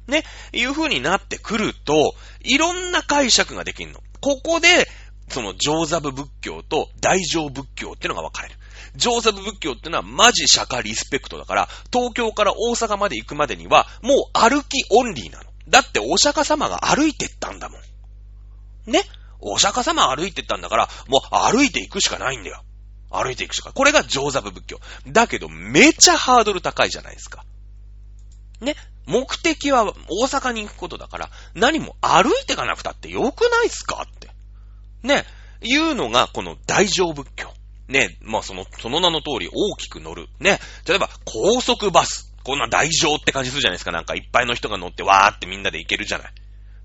ね。いう風になってくると、いろんな解釈ができるの。ここで、その上座部仏教と大乗仏教ってのが分かれる。上座部仏教ってのはマジ釈迦リスペクトだから、東京から大阪まで行くまでには、もう歩きオンリーなの。だってお釈迦様が歩いてったんだもん。ね？お釈迦様歩いてったんだから、もう歩いていくしかないんだよ。歩いていくしか。これが上座部仏教。だけど、めちゃハードル高いじゃないですか。ね？目的は大阪に行くことだから、何も歩いてかなくたってよくないっすか？ね、いうのがこの大乗仏教。ね、まあその、その名の通り大きく乗る。ね、例えば高速バス。こんな大乗って感じするじゃないですか。なんかいっぱいの人が乗ってわーってみんなで行けるじゃない。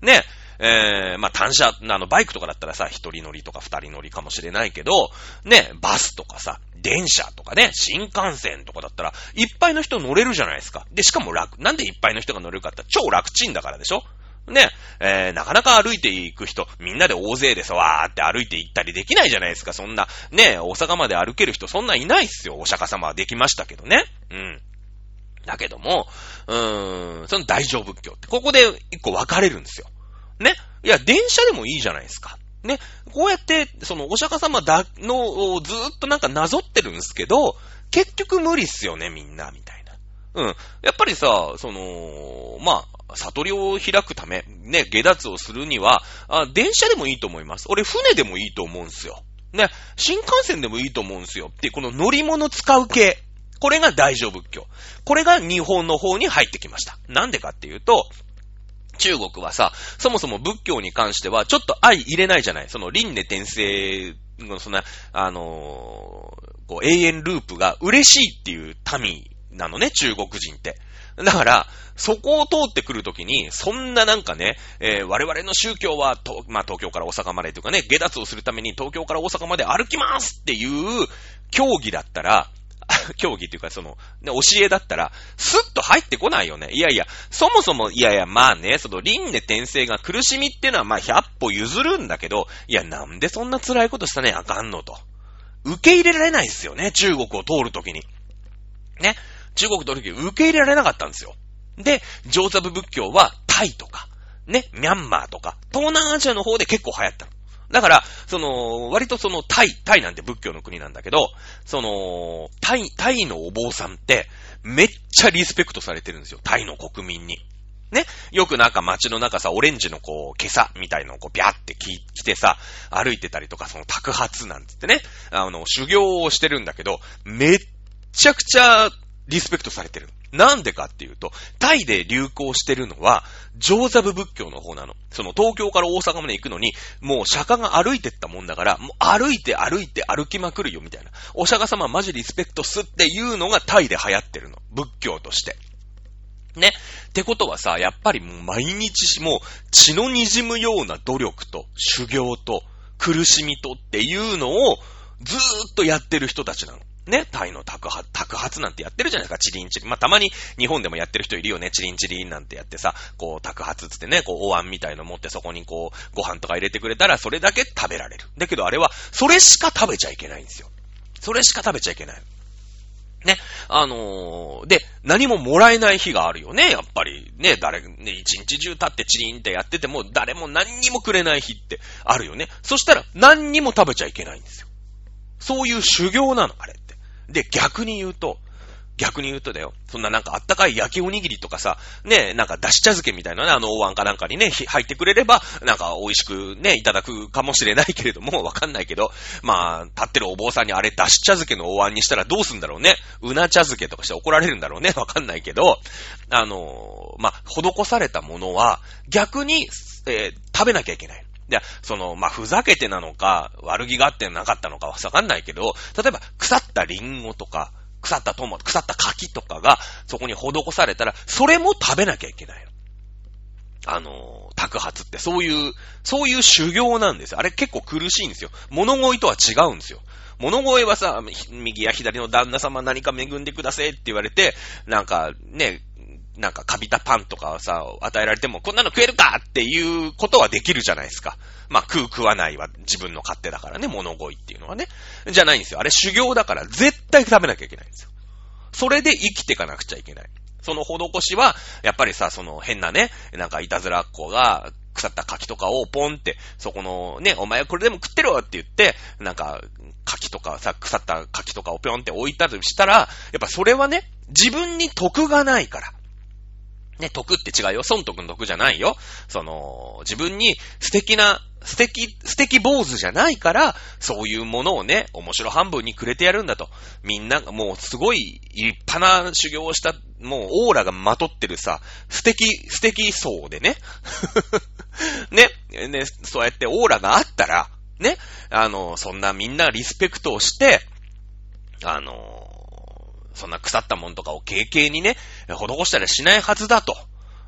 ね、えー、まあ単車、あのバイクとかだったらさ、一人乗りとか二人乗りかもしれないけど、ね、バスとかさ、電車とかね、新幹線とかだったら、いっぱいの人乗れるじゃないですか。で、しかも楽。なんでいっぱいの人が乗れるかって超楽ちんだからでしょね、えー、なかなか歩いていく人、みんなで大勢でさ、わーって歩いて行ったりできないじゃないですか、そんな。ね、大阪まで歩ける人そんないないっすよ。お釈迦様はできましたけどね。うん。だけども、うーん、その大乗仏教って、ここで一個分かれるんですよ。ね。いや、電車でもいいじゃないですか。ね。こうやって、その、お釈迦様だの、ずーっとなんかなぞってるんですけど、結局無理っすよね、みんな、みたいな。うん。やっぱりさ、その、まあ、悟りを開くため、ね、下脱をするには、あ電車でもいいと思います。俺、船でもいいと思うんすよ。ね、新幹線でもいいと思うんすよ。で、この乗り物使う系。これが大乗仏教。これが日本の方に入ってきました。なんでかっていうと、中国はさ、そもそも仏教に関してはちょっと愛入れないじゃないその輪廻転生の、そんな、あのー、こう永遠ループが嬉しいっていう民なのね、中国人って。だから、そこを通ってくるときに、そんななんかね、えー、我々の宗教は、と、まあ、東京から大阪までというかね、下脱をするために東京から大阪まで歩きますっていう競技だったら、競技っていうかその、ね、教えだったら、スッと入ってこないよね。いやいや、そもそも、いやいや、まあね、その輪廻転生が苦しみっていうのはまあ100歩譲るんだけど、いや、なんでそんな辛いことしたねあかんのと。受け入れられないですよね、中国を通るときに。ね。中国とる時受け入れられなかったんですよ。で、上座部仏教はタイとか、ね、ミャンマーとか、東南アジアの方で結構流行ったの。だから、その、割とそのタイ、タイなんて仏教の国なんだけど、その、タイ、タイのお坊さんって、めっちゃリスペクトされてるんですよ。タイの国民に。ね。よくなんか街の中さ、オレンジのこう、今朝みたいのをこう、ビャーって着てさ、歩いてたりとか、その宅発なんつってね、あの、修行をしてるんだけど、めっちゃくちゃリスペクトされてる。なんでかっていうと、タイで流行してるのは、上座部仏教の方なの。その東京から大阪まで行くのに、もう釈迦が歩いてったもんだから、もう歩いて歩いて歩きまくるよみたいな。お釈迦様マジリスペクトすっていうのがタイで流行ってるの。仏教として。ね。ってことはさ、やっぱりもう毎日しもう血の滲むような努力と修行と苦しみとっていうのをずーっとやってる人たちなの。ね、タイの宅発、宅発なんてやってるじゃないですか、チリンチリン。まあ、たまに日本でもやってる人いるよね、チリンチリンなんてやってさ、こう、宅発つってね、こう、お椀みたいの持ってそこにこう、ご飯とか入れてくれたら、それだけ食べられる。だけどあれは、それしか食べちゃいけないんですよ。それしか食べちゃいけない。ね。あのー、で、何ももらえない日があるよね、やっぱり。ね、誰、ね、一日中経ってチリンってやってても、誰も何にもくれない日ってあるよね。そしたら、何にも食べちゃいけないんですよ。そういう修行なの、あれって。で、逆に言うと、逆に言うとだよ。そんななんかあったかい焼きおにぎりとかさ、ね、なんかだし茶漬けみたいなね、あのお椀かなんかにね、入ってくれれば、なんか美味しくね、いただくかもしれないけれども、わかんないけど、まあ、立ってるお坊さんにあれだし茶漬けのお椀にしたらどうすんだろうね。うな茶漬けとかして怒られるんだろうね。わかんないけど、あのまあ、施されたものは、逆に、えー、食べなきゃいけない。で、その、まあ、ふざけてなのか、悪気があってなかったのかはわかんないけど、例えば、腐ったリンゴとか、腐ったトマト、腐った柿とかが、そこに施されたら、それも食べなきゃいけないの。あの、宅発ってそういう、そういう修行なんですよ。あれ結構苦しいんですよ。物乞いとは違うんですよ。物乞いはさ、右や左の旦那様何か恵んでくださいって言われて、なんかね、なんかカビたパンとかをさ、与えられても、こんなの食えるかっていうことはできるじゃないですか。まあ、食う食わないは自分の勝手だからね、物乞いっていうのはね。じゃないんですよ。あれ修行だから絶対食べなきゃいけないんですよ。それで生きていかなくちゃいけない。その施しは、やっぱりさ、その変なね、なんかいたずらっ子が、腐った柿とかをポンって、そこのね、お前はこれでも食ってろって言って、なんか、柿とかさ、腐った柿とかをぴょんって置いたとしたら、やっぱそれはね、自分に得がないから。ね、得って違うよ。損得の得じゃないよ。その、自分に素敵な、素敵、素敵坊主じゃないから、そういうものをね、面白半分にくれてやるんだと。みんながもうすごい立派な修行をした、もうオーラがまとってるさ、素敵、素敵層でね。ね、ね、そうやってオーラがあったら、ね、あの、そんなみんなリスペクトをして、あの、そんな腐ったもんとかを軽々にね、施したりしないはずだと。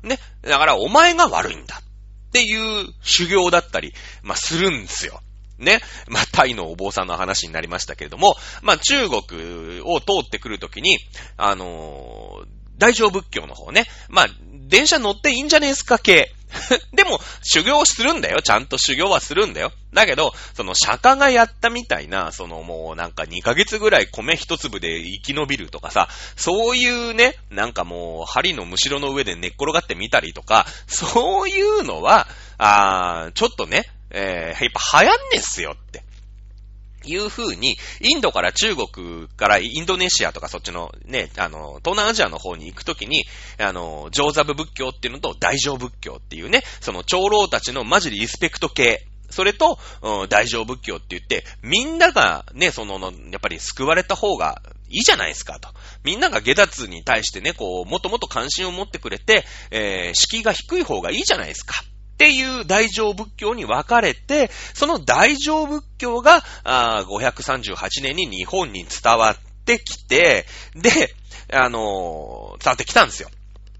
ね。だからお前が悪いんだ。っていう修行だったり、まあ、するんですよ。ね。まあ、タイのお坊さんの話になりましたけれども、まあ、中国を通ってくるときに、あのー、大乗仏教の方ね。まあ、電車乗っていいんじゃねえすか系。でも、修行するんだよ。ちゃんと修行はするんだよ。だけど、その釈迦がやったみたいな、そのもうなんか2ヶ月ぐらい米一粒で生き延びるとかさ、そういうね、なんかもう針のむしろの上で寝っ転がってみたりとか、そういうのは、あー、ちょっとね、えー、やっぱ流行んねっすよって。いう風に、インドから中国からインドネシアとかそっちのね、あの、東南アジアの方に行くときに、あの、上座部仏教っていうのと大乗仏教っていうね、その長老たちのマジリスペクト系、それと、大乗仏教って言って、みんながね、その、やっぱり救われた方がいいじゃないですかと。みんなが下脱に対してね、こう、もっともっと関心を持ってくれて、えー、敷居が低い方がいいじゃないですか。っていう大乗仏教に分かれて、その大乗仏教が、あ538年に日本に伝わってきて、で、あのー、伝わってきたんですよ。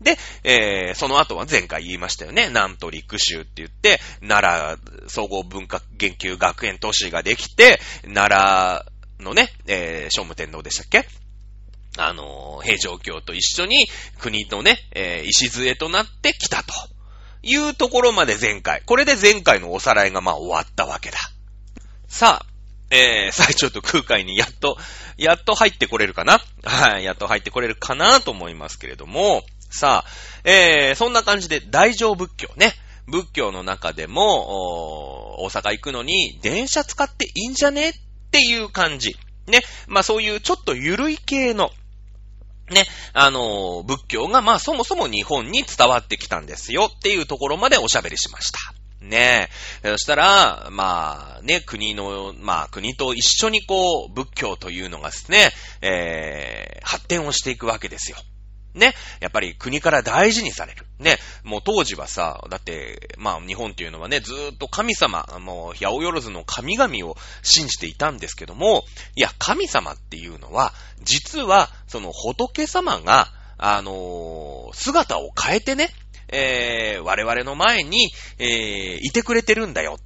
で、えー、その後は前回言いましたよね。南都陸州って言って、奈良総合文化研究学園都市ができて、奈良のね、えー、聖武天皇でしたっけ？あのー、平城京と一緒に国のね、えー、礎となってきたと。いうところまで前回。これで前回のおさらいがまあ終わったわけだ。さあ、えー、最長と空海にやっと、やっと入ってこれるかな？はい、やっと入ってこれるかなと思いますけれども、さあ、えー、そんな感じで大乗仏教ね。仏教の中でも、大阪行くのに電車使っていいんじゃね？っていう感じ。ね。まあそういうちょっと緩い系の、ね、あの、仏教がまあそもそも日本に伝わってきたんですよっていうところまでおしゃべりしました。ねえ。そしたら、まあね、国の、まあ国と一緒にこう、仏教というのがですね、えー、発展をしていくわけですよ。ね。やっぱり国から大事にされる。ね。もう当時はさ、だって、まあ日本っていうのはね、ずーっと神様、もう、八百万の神々を信じていたんですけども、いや、神様っていうのは、実は、その仏様が、あのー、姿を変えてね、えー、我々の前に、えー、いてくれてるんだよ。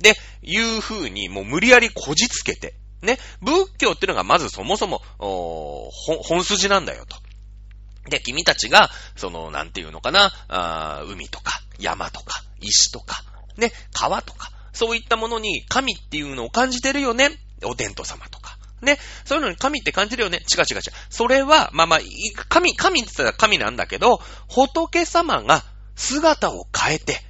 で、いう風に、もう無理やりこじつけて、ね、仏教っていうのがまずそもそも、本筋なんだよと。で、君たちが、その、なんていうのかな、あ海とか、山とか、石とか、ね、川とか、そういったものに神っていうのを感じてるよね。お天道様とか。ね。そういうのに神って感じるよね。違う違う違う。それは、まあまあ、神、神って言ったら神なんだけど、仏様が姿を変えて、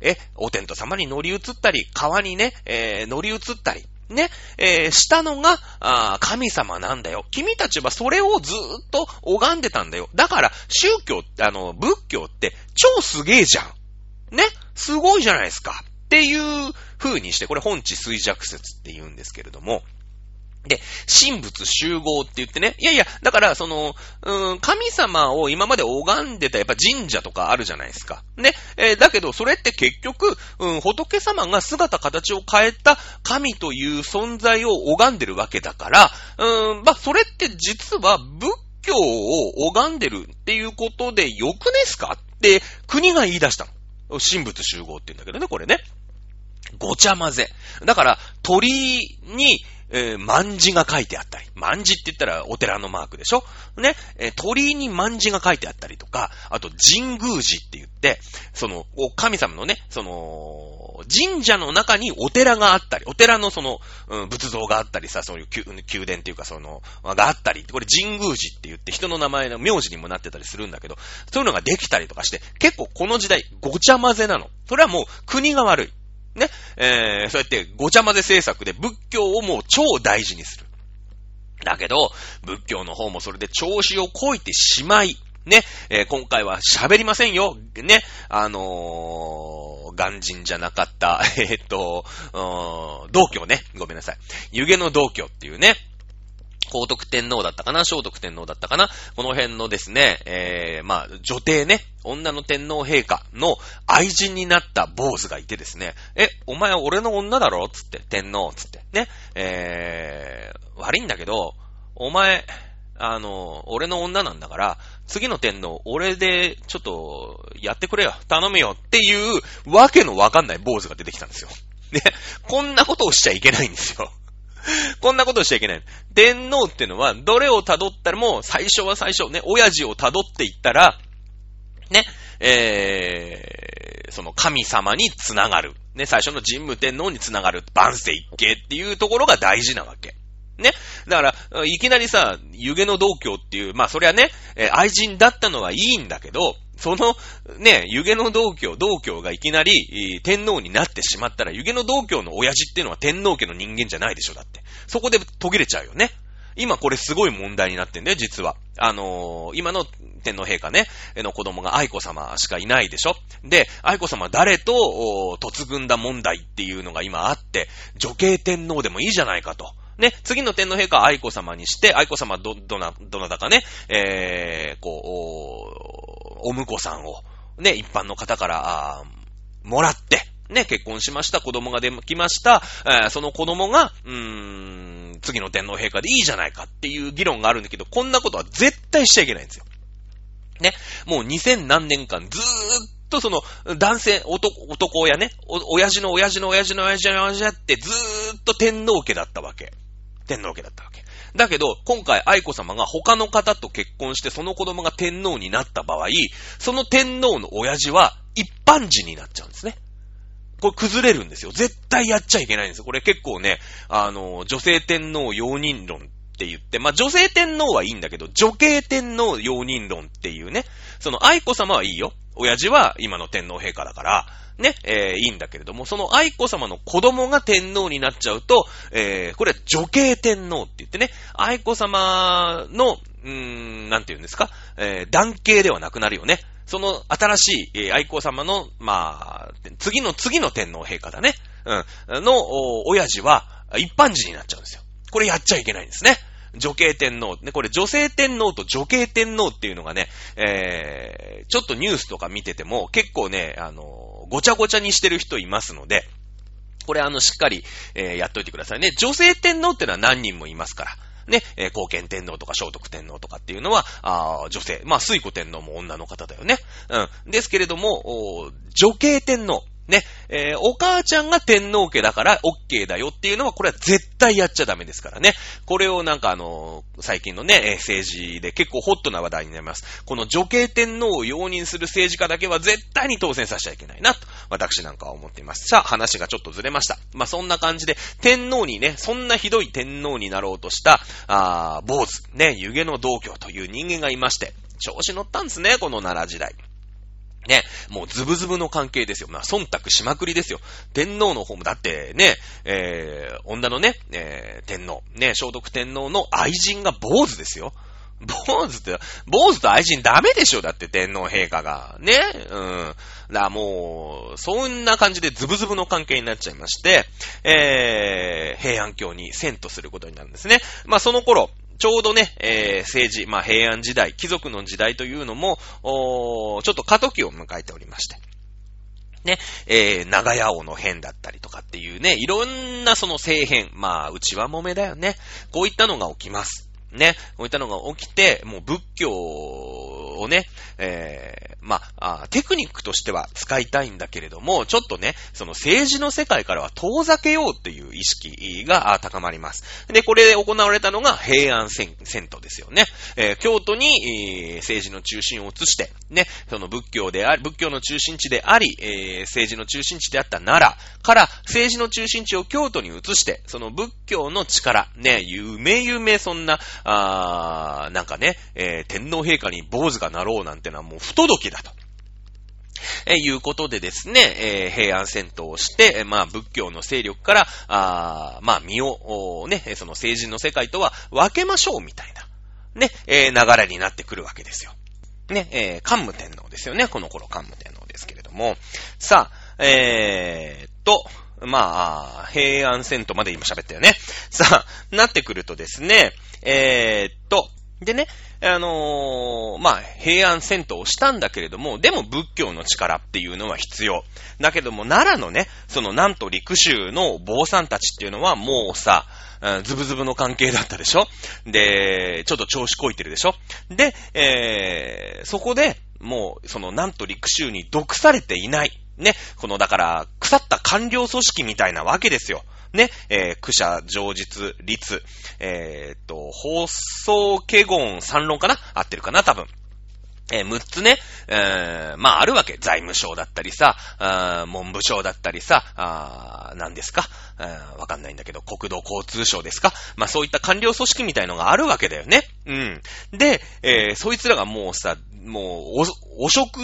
え、お天道様に乗り移ったり、川にね、えー、乗り移ったり、ね、えー、したのが、あ神様なんだよ。君たちはそれをずーっと拝んでたんだよ。だから、宗教、あの、仏教って超すげえじゃん。ねすごいじゃないですか。っていう風にして、これ本地衰弱説って言うんですけれども、で、神仏集合って言ってね、いやいや、だから、その、うん、神様を今まで拝んでたやっぱ神社とかあるじゃないですか。ね。えー、だけど、それって結局、うん、仏様が姿形を変えた神という存在を拝んでるわけだから、うん、まあ、それって実は仏教を拝んでるっていうことでよくねすか？って国が言い出したの。神仏集合って言うんだけどね、これね。ごちゃ混ぜ。だから、鳥に、えー、万字が書いてあったり。万字って言ったらお寺のマークでしょ？ね、えー、鳥居に万字が書いてあったりとか、あと神宮寺って言って、その、神様のね、その、神社の中にお寺があったり、お寺のその、うん、仏像があったりさ、そういう宮殿っていうかその、があったり、これ神宮寺って言って人の名前の名字にもなってたりするんだけど、そういうのができたりとかして、結構この時代ごちゃ混ぜなの。それはもう国が悪い。ね、えー、そうやってごちゃ混ぜ政策で仏教をもう超大事にする。だけど、仏教の方もそれで調子をこいてしまい、ね、えー、今回は喋りませんよ。ね、あのー、肝心じゃなかった、えー、っと、道教ね。ごめんなさい。湯気の道教っていうね、皇徳天皇だったかな聖徳天皇だったかなこの辺のですね、えー、まあ、女帝ね、女の天皇陛下の愛人になった坊主がいてですね、え、お前俺の女だろ？つって、天皇つって、ね、えー、悪いんだけど、お前、あの、俺の女なんだから、次の天皇、俺で、ちょっと、やってくれよ、頼むよっていう、わけのわかんない坊主が出てきたんですよ。ね、こんなことをしちゃいけないんですよ。こんなことしちゃいけない。天皇ってのは、どれを辿ったらも、最初は最初、ね、親父を辿っていったら、ね、えー、その神様につながる。ね、最初の神武天皇につながる。万世一系っていうところが大事なわけ。ね。だから、いきなりさ、湯気の道教っていう、まあそりゃね、愛人だったのはいいんだけど、その、ね、湯気の道教、道教がいきなり、天皇になってしまったら、湯気の道教の親父っていうのは天皇家の人間じゃないでしょ、だって。そこで途切れちゃうよね。今これすごい問題になってんだよ、実は。あのー、今の天皇陛下ね、の子供が愛子様しかいないでしょで、愛子様誰と、嫁ぐんだ問題っていうのが今あって、女系天皇でもいいじゃないかと。ね、次の天皇陛下愛子様にして、愛子様ど、どな、どなたかね、えー、こう、お、婿さんを、ね、一般の方から、あもらって、ね、結婚しました、子供が出きました、えー、その子供が、うーん、次の天皇陛下でいいじゃないかっていう議論があるんだけど、こんなことは絶対しちゃいけないんですよ。ね、もう2000何年間ずーっとその、男性、男、男親ね、お、親父の親父の親父の親父の親父ってずーっと天皇家だったわけ。天皇家だったわけ。だけど、今回愛子様が他の方と結婚してその子供が天皇になった場合、その天皇の親父は一般人になっちゃうんですね。これ崩れるんですよ。絶対やっちゃいけないんですよ。これ結構ね、あの、女性天皇容認論って言って、まあ、女性天皇はいいんだけど、女系天皇容認論っていうね、その愛子様はいいよ。親父は今の天皇陛下だから、ね、えー、いいんだけれども、その愛子様の子供が天皇になっちゃうと、えー、これは女系天皇って言ってね、愛子様の、うー、なんて言うんですか、えー、男系ではなくなるよね。その新しい、え、愛子様の、まあ、次の次の天皇陛下だね。うん。の、お親父は、一般人になっちゃうんですよ。これやっちゃいけないんですね。女系天皇。ね、これ女性天皇と女系天皇っていうのがね、えー、ちょっとニュースとか見てても結構ね、あの、ごちゃごちゃにしてる人いますので、これあの、しっかり、えー、やっといてくださいね。女性天皇ってのは何人もいますから。ね、えー、貢献天皇とか聖徳天皇とかっていうのは、あ女性。まあ、水古天皇も女の方だよね。うん。ですけれども、女系天皇。ね、えー、お母ちゃんが天皇家だから OK だよっていうのは、これは絶対やっちゃダメですからね。これをなんかあのー、最近のね、政治で結構ホットな話題になります。この女系天皇を容認する政治家だけは絶対に当選させちゃいけないな、と、私なんかは思っています。さあ、話がちょっとずれました。まあ、そんな感じで、天皇にね、そんなひどい天皇になろうとした、あ坊主、ね、湯気の同居という人間がいまして、調子乗ったんですね、この奈良時代。ね、もうズブズブの関係ですよ。まあ、忖度しまくりですよ。天皇の方も、だってね、えー、女のね、えー、天皇、ね、聖徳天皇の愛人が坊主ですよ。坊主って、坊主と愛人ダメでしょだって天皇陛下が。ねうん。だもう、そんな感じでズブズブの関係になっちゃいまして、えー、平安京に遷都することになるんですね。まあその頃、ちょうどね、えー、政治、まあ平安時代、貴族の時代というのも、おちょっと過渡期を迎えておりまして。ね、えー、長屋王の変だったりとかっていうね、いろんなその政変、まあ、内輪もめだよね。こういったのが起きます。ね、こういったのが起きて、もう仏教をね、えー、まあ、テクニックとしては使いたいんだけれども、ちょっとね、その政治の世界からは遠ざけようっていう意識が高まります。で、これで行われたのが平安戦闘ですよね。えー、京都に、えー、政治の中心を移して、ね、その仏教であり、仏教の中心地であり、えー、政治の中心地であった奈良から政治の中心地を京都に移して、その仏教の力、ね、夢夢そんな、あなんかね、えー、天皇陛下に坊主がなろうなんてのはもう不届きだと。え、いうことでですね、えー、平安戦闘をして、え、まあ、仏教の勢力から、あまあ、身を、ね、その政治の世界とは分けましょうみたいな、ね、えー、流れになってくるわけですよ。ね、えー、桓武天皇ですよね。この頃桓武天皇ですけれども。さあ、えー、っと、まあ、平安戦闘まで今喋ったよね。さあ、なってくるとですね、えー、っと、でね、あのー、まあ、平安戦闘をしたんだけれども、でも仏教の力っていうのは必要。だけども、奈良のね、そのなんと陸州の坊さんたちっていうのはもうさ、ズブズブの関係だったでしょ？で、ちょっと調子こいてるでしょ？で、えー、そこで、もう、その、なんと陸州に毒されていない。ね、この、だから、腐った官僚組織みたいなわけですよ。ね、えー、苦者、上実、律、えー、っと、放送華言三論かな？合ってるかな？多分。えー、6つね、えー、まああるわけ。財務省だったりさ、あ文部省だったりさ、あ何ですか？わかんないんだけど、国土交通省ですか？まあそういった官僚組織みたいのがあるわけだよね。うん。で、えー、そいつらがもうさ、もう、汚職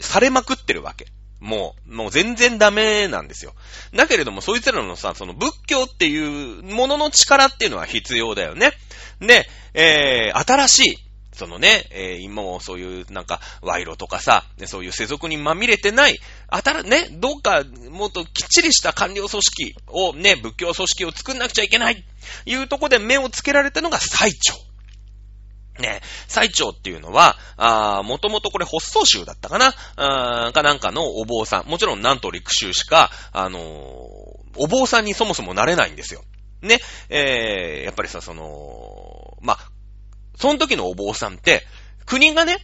されまくってるわけ。もう、もう全然ダメなんですよ。だけれども、そいつらのさ、その仏教っていうものの力っていうのは必要だよね。で、えー、新しい、そのね、えー、今もそういうなんか、賄賂とかさ、そういう世俗にまみれてない、あたら、ね、どうかもっときっちりした官僚組織をね、仏教組織を作んなくちゃいけない、いうとこで目をつけられたのが最長。ね、最長っていうのは、あもともとこれ発想集だったかな？あかなんかのお坊さん。もちろんなんと陸州しか、あのー、お坊さんにそもそもなれないんですよ。ね、えー、やっぱりさ、その、まあ、その時のお坊さんって、国がね、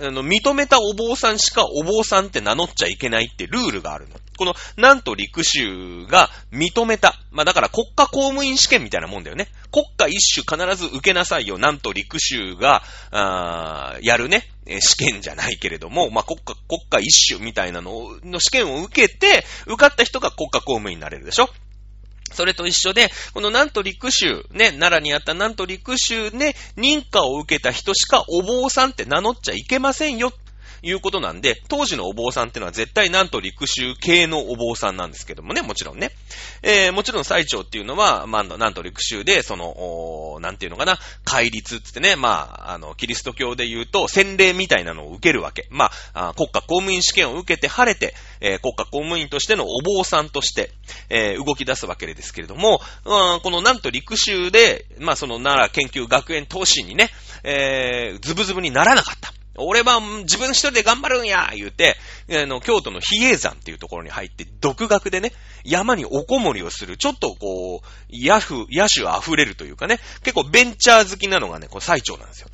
あの、認めたお坊さんしかお坊さんって名乗っちゃいけないってルールがあるの。この、なんと陸州が認めた。まあ、だから国家公務員試験みたいなもんだよね。国家一種必ず受けなさいよ。なんと陸州が、ああやるね、試験じゃないけれども、まあ、国家、国家一種みたいなのの試験を受けて、受かった人が国家公務員になれるでしょそれと一緒で、このなんと陸州、ね、奈良にあったなんと陸州で認可を受けた人しかお坊さんって名乗っちゃいけませんよ。いうことなんで、当時のお坊さんっていうのは絶対なんと陸州系のお坊さんなんですけどもね、もちろんね。えー、もちろん最長っていうのは、まあ、なんと陸州で、その、なんていうのかな、戒律つってね、まあ、あの、キリスト教で言うと、洗礼みたいなのを受けるわけ。まあ、国家公務員試験を受けて晴れて、えー、国家公務員としてのお坊さんとして、えー、動き出すわけですけれども、うん、このなんと陸州で、まあ、その奈良研究学園投資にね、えー、ズブズブにならなかった。俺は自分一人で頑張るんや言うて、あの、京都の比叡山っていうところに入って、独学でね、山におこもりをする、ちょっとこう、野風、野手溢れるというかね、結構ベンチャー好きなのがね、この最長なんですよ。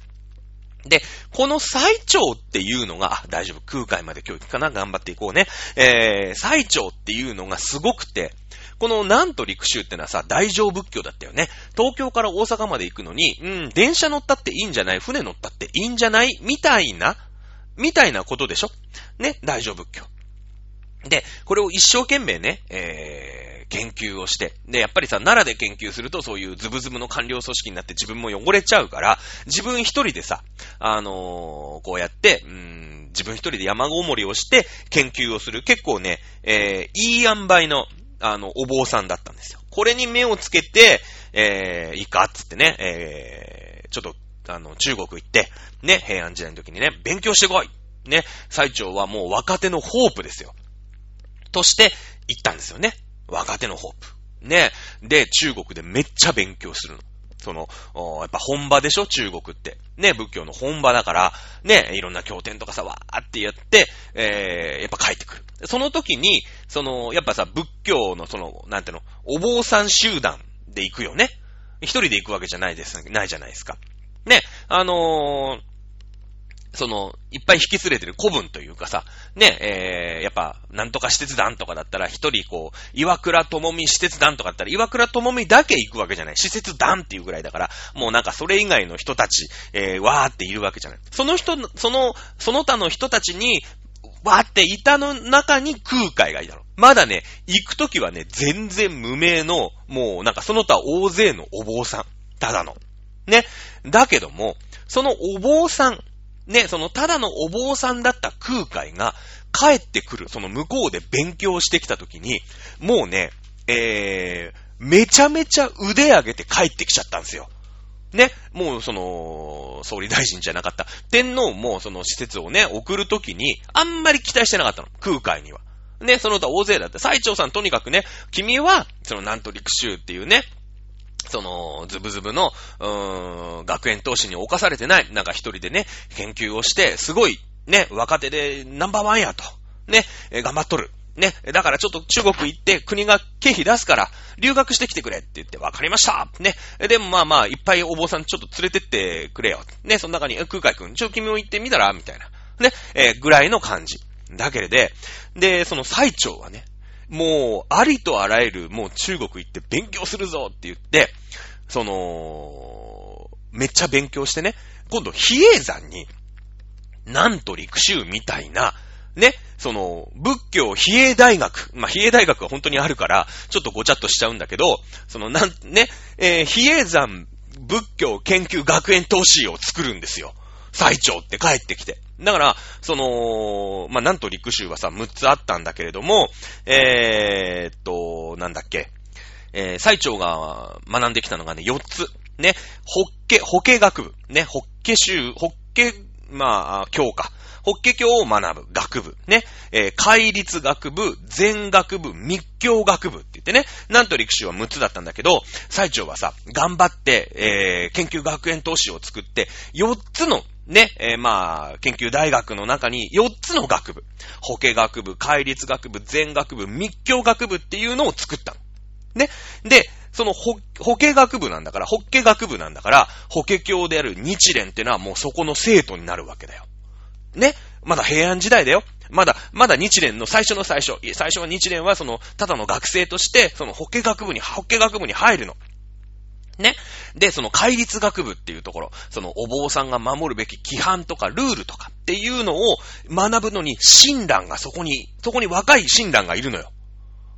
で、この最長っていうのが、あ、大丈夫、空海まで今日行くかな頑張っていこうね。えー、最長っていうのがすごくて、このなんと陸州ってのはさ、大乗仏教だったよね。東京から大阪まで行くのに、うん、電車乗ったっていいんじゃない？船乗ったっていいんじゃない？みたいな、みたいなことでしょ？ね、大乗仏教。で、これを一生懸命ね、えー、研究をして。で、やっぱりさ、奈良で研究するとそういうズブズブの官僚組織になって自分も汚れちゃうから、自分一人でさ、あのー、こうやって、うん、自分一人で山ごもりをして研究をする。結構ね、えー、いい塩梅の、あの、お坊さんだったんですよ。これに目をつけて、えー、いいかっつってね、えー、ちょっと、あの、中国行って、ね、平安時代の時にね、勉強してこいね、最長はもう若手のホープですよ。として行ったんですよね。若手のホープ。ね。で、中国でめっちゃ勉強するの。その、やっぱ本場でしょ？中国って。ね、仏教の本場だから、ね、いろんな経典とかさ、わーってやって、えー、やっぱ帰ってくる。その時に、その、やっぱさ、仏教のその、なんていうの、お坊さん集団で行くよね。一人で行くわけじゃないです、ないじゃないですか。ね、あのー、その、いっぱい引き連れてる古文というかさ、ね、えー、やっぱ、なんとか施設団とかだったら、一人こう、岩倉智美施設団とかだったら、岩倉智美だけ行くわけじゃない。施設団っていうぐらいだから、もうなんかそれ以外の人たち、えー、わーっているわけじゃない。その人、その、その他の人たちに、わーっていたの中に空海がいたの。まだね、行くときはね、全然無名の、もうなんかその他大勢のお坊さん。ただの。ね。だけども、そのお坊さん、ね、そのただのお坊さんだった空海が帰ってくる、その向こうで勉強してきた時に、もうね、えー、めちゃめちゃ腕上げて帰ってきちゃったんですよ。ね、もうその、総理大臣じゃなかった。天皇もその施設をね、送るときに、あんまり期待してなかったの。空海には。ね、その他大勢だった。最長さんとにかくね、君は、そのなんと陸州っていうね、その、ズブズブの、うーん、学園投資に侵されてない、なんか一人でね、研究をして、すごい、ね、若手でナンバーワンやと。ね、頑張っとる。ね、だからちょっと中国行って国が経費出すから、留学してきてくれって言って、わかりましたね。でもまあまあ、いっぱいお坊さんちょっと連れてってくれよ。ね、その中に、空海くん、ちょ、君も行ってみたらみたいな。ね、えー、ぐらいの感じ。だけれで、で、その最長はね、もう、ありとあらゆる、もう中国行って勉強するぞって言って、その、めっちゃ勉強してね、今度、比叡山に、なんと陸州みたいな、ね、その、仏教比叡大学。まあ、比叡大学は本当にあるから、ちょっとごちゃっとしちゃうんだけど、その、なん、ね、えー、比叡山仏教研究学園投資を作るんですよ。最長って帰ってきて。だから、その、まあ、なんと陸州はさ、6つあったんだけれども、えー、っと、なんだっけ、えー、最長が学んできたのがね、4つ。ね、ホッケ、ホケ学部。ね、ホッケ州、ホッケ、まあ、教科。法華経を学ぶ学部。ね。えー、戒律学部、全学部、密教学部って言ってね。なんと陸州は6つだったんだけど、最長はさ、頑張って、えー、研究学園投資を作って、4つのね、えー、まあ、研究大学の中に4つの学部。法華学部、戒律学部、全学部、密教学部っていうのを作ったの。ね。で、その法、法華学部なんだから、法華学部なんだから、法華経である日蓮ってのはもうそこの生徒になるわけだよ。ね。まだ平安時代だよ。まだ、まだ日蓮の最初の最初。最初は日蓮はその、ただの学生として、その、法華学部に、法華学部に入るの。ね。で、その戒律学部っていうところ、そのお坊さんが守るべき規範とかルールとかっていうのを学ぶのに、親鸞がそこに、そこに若い親鸞がいるのよ。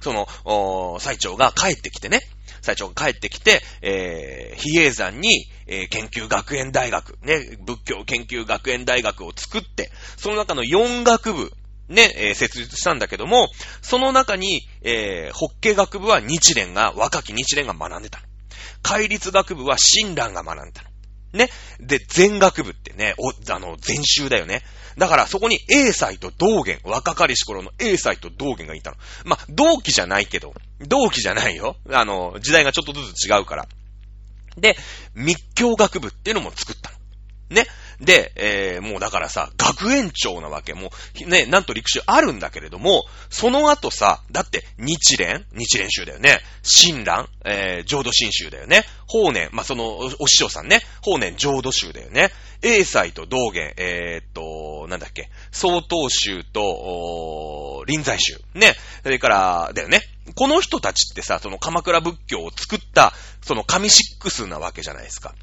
その、お最長が帰ってきてね、最長が帰ってきて、えー、比叡山に、えー、研究学園大学、ね、仏教研究学園大学を作って、その中の4学部、ね、えー、設立したんだけども、その中に、えー、法華学部は日蓮が、若き日蓮が学んでたの。戒律学部は親鸞が学んでたの。ね。で、全学部ってね、お、あの、全集だよね。だからそこに A 才と道元、若かりし頃の A 才と道元がいたの。まあ、同期じゃないけど、同期じゃないよ。あの、時代がちょっとずつ違うから。で、密教学部っていうのも作ったの。ね。で、えー、もうだからさ、学園長なわけ。もう、ね、なんと陸州あるんだけれども、その後さ、だって日蓮？日蓮宗だよね。親鸞？えー、浄土真宗だよね。法然？まあ、その、お師匠さんね。法然浄土宗だよね。英才と道元、えー、っと、なんだっけ、曹洞宗と、臨済宗。ね。それから、だよね。この人たちってさ、その鎌倉仏教を作った、その神シックスなわけじゃないですか。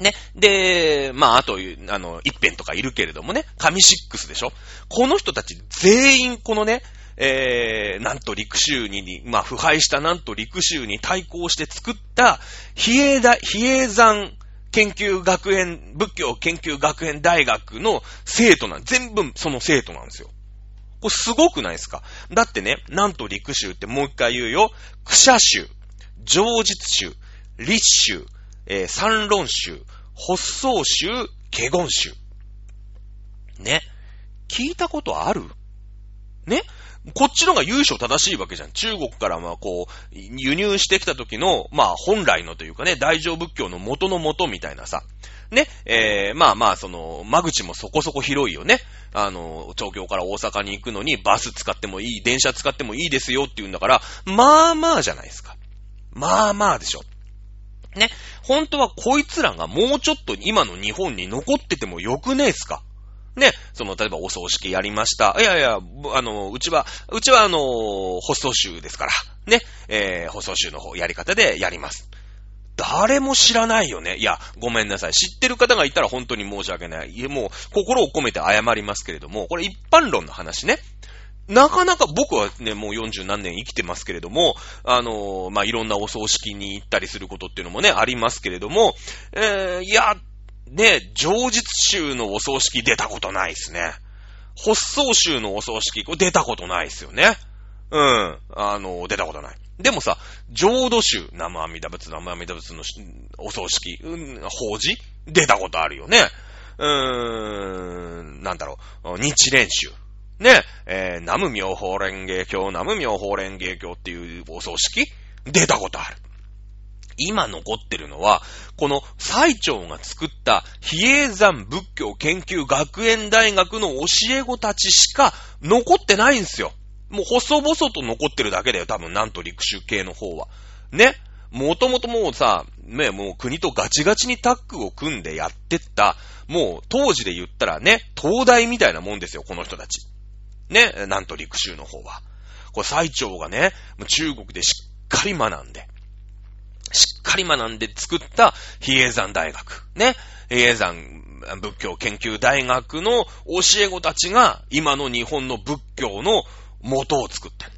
ね。で、まあ、あと、あの、一辺とかいるけれどもね、神シックスでしょこの人たち全員このね、えー、なんと陸州に、まあ、腐敗したなんと陸州に対抗して作った、比叡大、比叡山研究学園、仏教研究学園大学の生徒なん、全部その生徒なんですよ。これすごくないですかだってね、なんと陸州ってもう一回言うよ。苦者州、上実州、立州、えー、三論集、発想集、華厳集。ね。聞いたことある？ねこっちのが優勝正しいわけじゃん。中国からまあこう、輸入してきた時の、まあ本来のというかね、大乗仏教の元の元みたいなさ。ね、えー、まあまあその、間口もそこそこ広いよね。あの、東京から大阪に行くのにバス使ってもいい、電車使ってもいいですよって言うんだから、まあまあじゃないですか。まあまあでしょ。ね。本当はこいつらがもうちょっと今の日本に残っててもよくねえすか？ね。その、例えばお葬式やりました。いやいや、あの、うちは、うちはあの、発葬集ですから。ね。えー、発葬集の方やり方でやります。誰も知らないよね。いや、ごめんなさい。知ってる方がいたら本当に申し訳ない。いや、もう、心を込めて謝りますけれども、これ一般論の話ね。なかなか僕はね、もう40何年生きてますけれども、あの、まあ、いろんなお葬式に行ったりすることっていうのもね、ありますけれども、えー、いや、ね、上実集のお葬式出たことないですね。発葬集のお葬式、これ出たことないですよね。うん。あの、出たことない。でもさ、浄土宗、生阿弥陀仏、生阿弥陀仏のお葬式、うん、法事出たことあるよね。うーん、なんだろう、日蓮宗。ね、えー、南無妙法蓮華経、南無妙法蓮華経っていうお葬式？出たことある。今残ってるのは、この最長が作った比叡山仏教研究学園大学の教え子たちしか残ってないんですよ。もう細々と残ってるだけだよ、多分、なんと陸州系の方は。ね。もともともうさ、ね、もう国とガチガチにタッグを組んでやってった、もう当時で言ったらね、東大みたいなもんですよ、この人たち。ね、なんと陸州の方は。これ最長がね、中国でしっかり学んで、しっかり学んで作った比叡山大学。ね。比叡山仏教研究大学の教え子たちが今の日本の仏教の元を作ってる。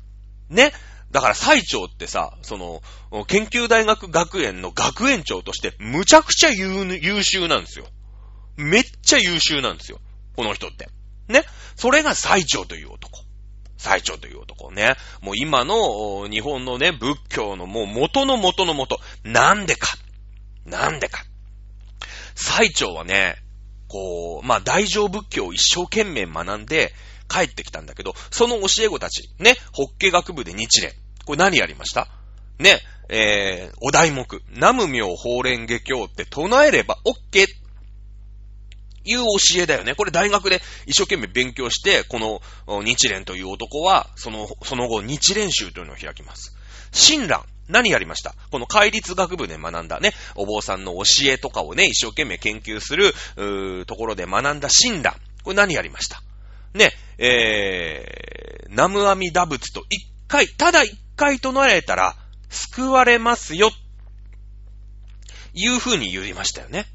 ね。だから最長ってさ、その、研究大学学園の学園長としてむちゃくちゃ優秀なんですよ。めっちゃ優秀なんですよ。この人って。ね。それが最長という男。最長という男ね。もう今の日本のね、仏教のもう元の元の元。なんでか。なんでか。最長はね、こう、まあ大乗仏教を一生懸命学んで帰ってきたんだけど、その教え子たち、ね、法華学部で日蓮。これ何やりました？ね、えー、お題目、南無妙法蓮華経って唱えれば OK いう教えだよね。これ大学で一生懸命勉強して、この日蓮という男は、その、その後日蓮宗というのを開きます。親鸞。何やりました？この戒律学部で学んだね、お坊さんの教えとかをね、一生懸命研究する、うところで学んだ親鸞。これ何やりました？ね、えー、南無阿弥陀仏と一回、ただ一回唱えたら、救われますよ。いう風に言いましたよね。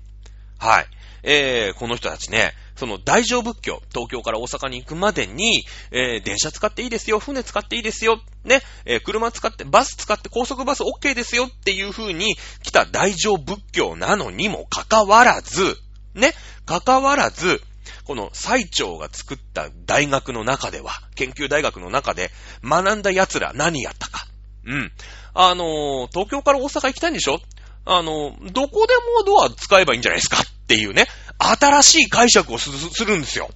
はい。えー、この人たちね、その大乗仏教、東京から大阪に行くまでに、えー、電車使っていいですよ、船使っていいですよ、ね、えー、車使って、バス使って高速バス OK ですよっていう風に来た大乗仏教なのにもかかわらず、ね、かかわらず、この最長が作った大学の中では、研究大学の中で学んだ奴ら何やったか。うん。あのー、東京から大阪行きたいんでしょ？あの、どこでもドア使えばいいんじゃないですかっていうね、新しい解釈をするんですよ。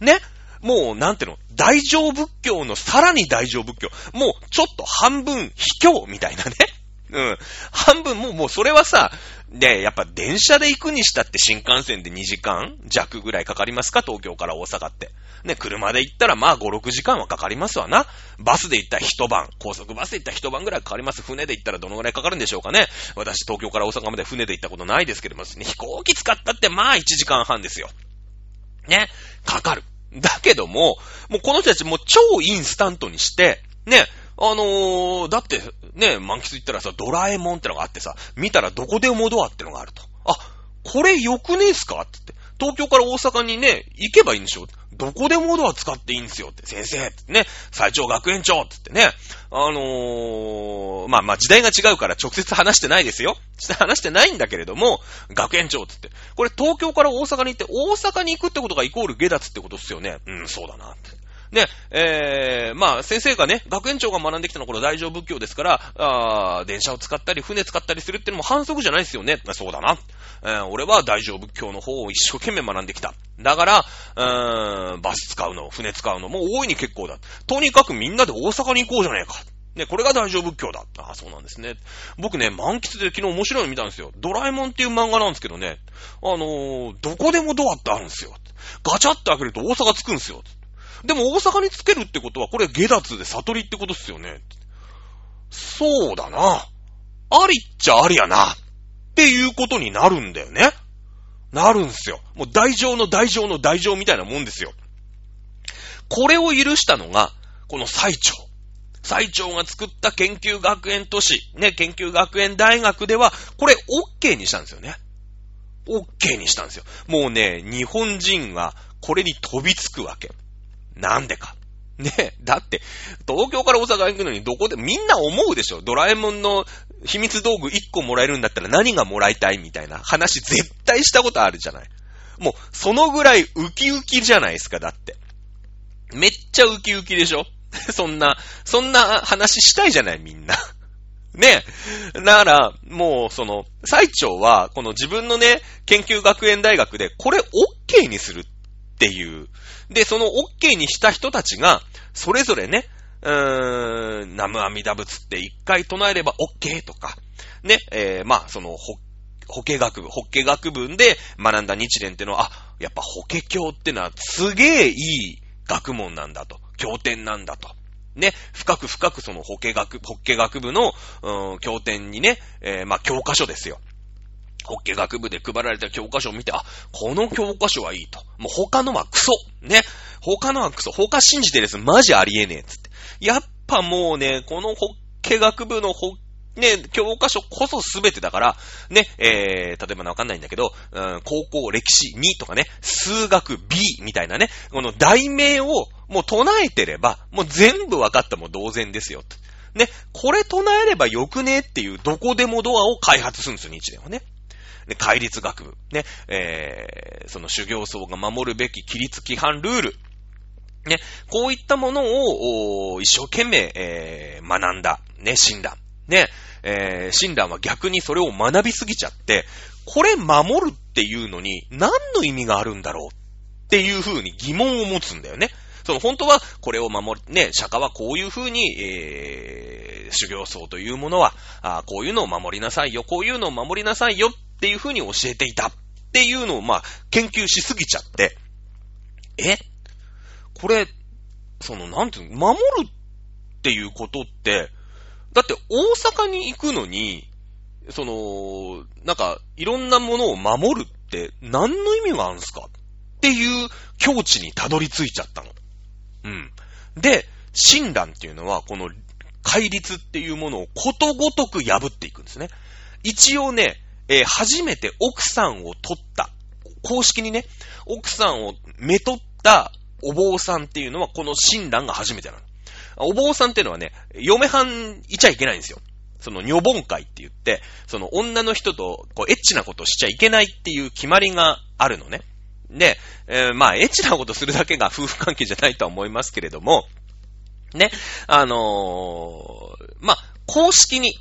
ね？もう、なんていうの、大乗仏教のさらに大乗仏教。もう、ちょっと半分卑怯みたいなね。うん。半分、もう、もうそれはさ、で、やっぱ電車で行くにしたって新幹線で2時間弱ぐらいかかりますか？東京から大阪って。ね、車で行ったらまあ5、6時間はかかりますわな。バスで行ったら一晩、高速バスで行ったら一晩ぐらいかかります。船で行ったらどのぐらいかかるんでしょうかね？私東京から大阪まで船で行ったことないですけども、ね、飛行機使ったってまあ1時間半ですよ。ね、かかる。だけども、もうこの人たちもう超インスタントにして、ね、あのー、だって、ね、満喫行ったらさ、ドラえもんってのがあってさ、見たらどこでもドアってのがあると。あ、これ良くねえすか？って言って。東京から大阪にね、行けばいいんでしょ？どこでもドア使っていいんですよって、先生ってね、最長学園長ってってね、あのー、まあまあ時代が違うから直接話してないですよ。話してないんだけれども、学園長ってって。これ東京から大阪に行って、大阪に行くってことがイコール下脱ってことっすよね。うん、そうだなって。ね、えー、まあ、先生がね、学園長が学んできたのはこれ大乗仏教ですから、あ電車を使ったり、船使ったりするってのも反則じゃないですよね。そうだな。えー、俺は大乗仏教の方を一生懸命学んできた。だから、うーん、バス使うの、船使うのも大いに結構だ。とにかくみんなで大阪に行こうじゃねえか。ね、これが大乗仏教だ。ああ、そうなんですね。僕ね、満喫で昨日面白いの見たんですよ。ドラえもんっていう漫画なんですけどね、あのー、どこでもドアってあるんですよ。ガチャって開けると大阪着くんですよ。でも大阪につけるってことは、これ下脱で悟りってことっすよね。そうだな。ありっちゃありやな。っていうことになるんだよね。なるんすよ。もう大乗の大乗の大乗みたいなもんですよ。これを許したのが、この最長。最長が作った研究学園都市、ね、研究学園大学では、これ OK にしたんですよね。OK にしたんですよ。もうね、日本人がこれに飛びつくわけ。なんでか。ねえだって、東京から大阪行くのにどこで、みんな思うでしょドラえもんの秘密道具1個もらえるんだったら何がもらいたいみたいな話絶対したことあるじゃない。もう、そのぐらいウキウキじゃないですか、だって。めっちゃウキウキでしょ そんな、そんな話したいじゃない、みんな。ねだから、もう、その、最長は、この自分のね、研究学園大学で、これ OK にするっっていう。で、その OK にした人たちが、それぞれね、うーん、ナムアミダ仏って一回唱えれば OK とか、ね、えー、まあ、その、ほ、法華学部、法華学部で学んだ日蓮ってのは、あ、やっぱ法華経ってのはすげえいい学問なんだと。経典なんだと。ね、深く深くその法華学、法華学部の、うーん、経典にね、えー、まあ、教科書ですよ。法華学部で配られた教科書を見て、あ、この教科書はいいと。もう他のはクソ。ね。他のはクソ。他信じてるやつマジありえねえ。つって。やっぱもうね、この法華学部の法ね、教科書こそ全てだから、ね、えー、例えばわかんないんだけど、うん、高校歴史2とかね、数学 B みたいなね、この題名をもう唱えてれば、もう全部分かったも同然ですよ。ね、これ唱えればよくねっていうどこでもドアを開発するんですよ、日蓮はね。ね、戒律学部。ね、えー、その修行僧が守るべき規律規範ルール。ね、こういったものを、一生懸命、えー、学んだ。ね、死んだ。ね、えー、親鸞は逆にそれを学びすぎちゃって、これ守るっていうのに何の意味があるんだろうっていう風に疑問を持つんだよね。その本当はこれを守り、ね、釈迦はこういう風に、えー、修行僧というものは、あこういうのを守りなさいよ、こういうのを守りなさいよっていう風に教えていたっていうのを、まあ、研究しすぎちゃって、え？これ、その、なんていうの、守るっていうことって、だって大阪に行くのに、その、なんか、いろんなものを守るって何の意味があるんすかっていう境地にたどり着いちゃったの。うん。で、親鸞っていうのは、この戒律っていうものをことごとく破っていくんですね。一応ね、えー、初めて奥さんを取った。公式にね、奥さんをめとったお坊さんっていうのはこの親鸞が初めてなの。お坊さんっていうのはね、嫁はんいちゃいけないんですよ。その、女盆会って言って、その女の人と、こう、エッチなことしちゃいけないっていう決まりがあるのね。で、えー、まあ、エッチなことするだけが夫婦関係じゃないとは思いますけれども、ね、あのー、まあ、公式に、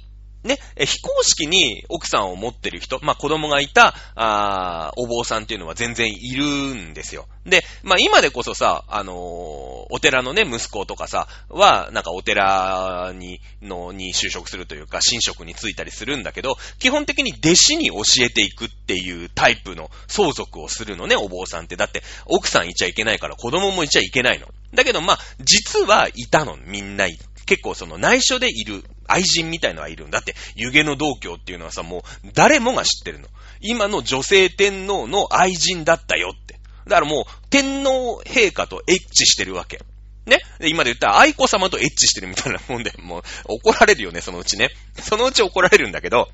ね、非公式に奥さんを持ってる人、まあ子供がいた、あお坊さんっていうのは全然いるんですよ。で、まあ今でこそさ、あのー、お寺のね、息子とかさ、は、なんかお寺に、の、に就職するというか、神職に就いたりするんだけど、基本的に弟子に教えていくっていうタイプの相続をするのね、お坊さんって。だって、奥さんいちゃいけないから子供もいちゃいけないの。だけどまあ、実はいたの、みんな。結構その内緒でいる愛人みたいのはいるんだって、湯気の同居っていうのはさ、もう誰もが知ってるの。今の女性天皇の愛人だったよって。だからもう、天皇陛下とエッチしてるわけ。ね？今で言ったら愛子様とエッチしてるみたいなもんで、もう怒られるよね、そのうちね。そのうち怒られるんだけど、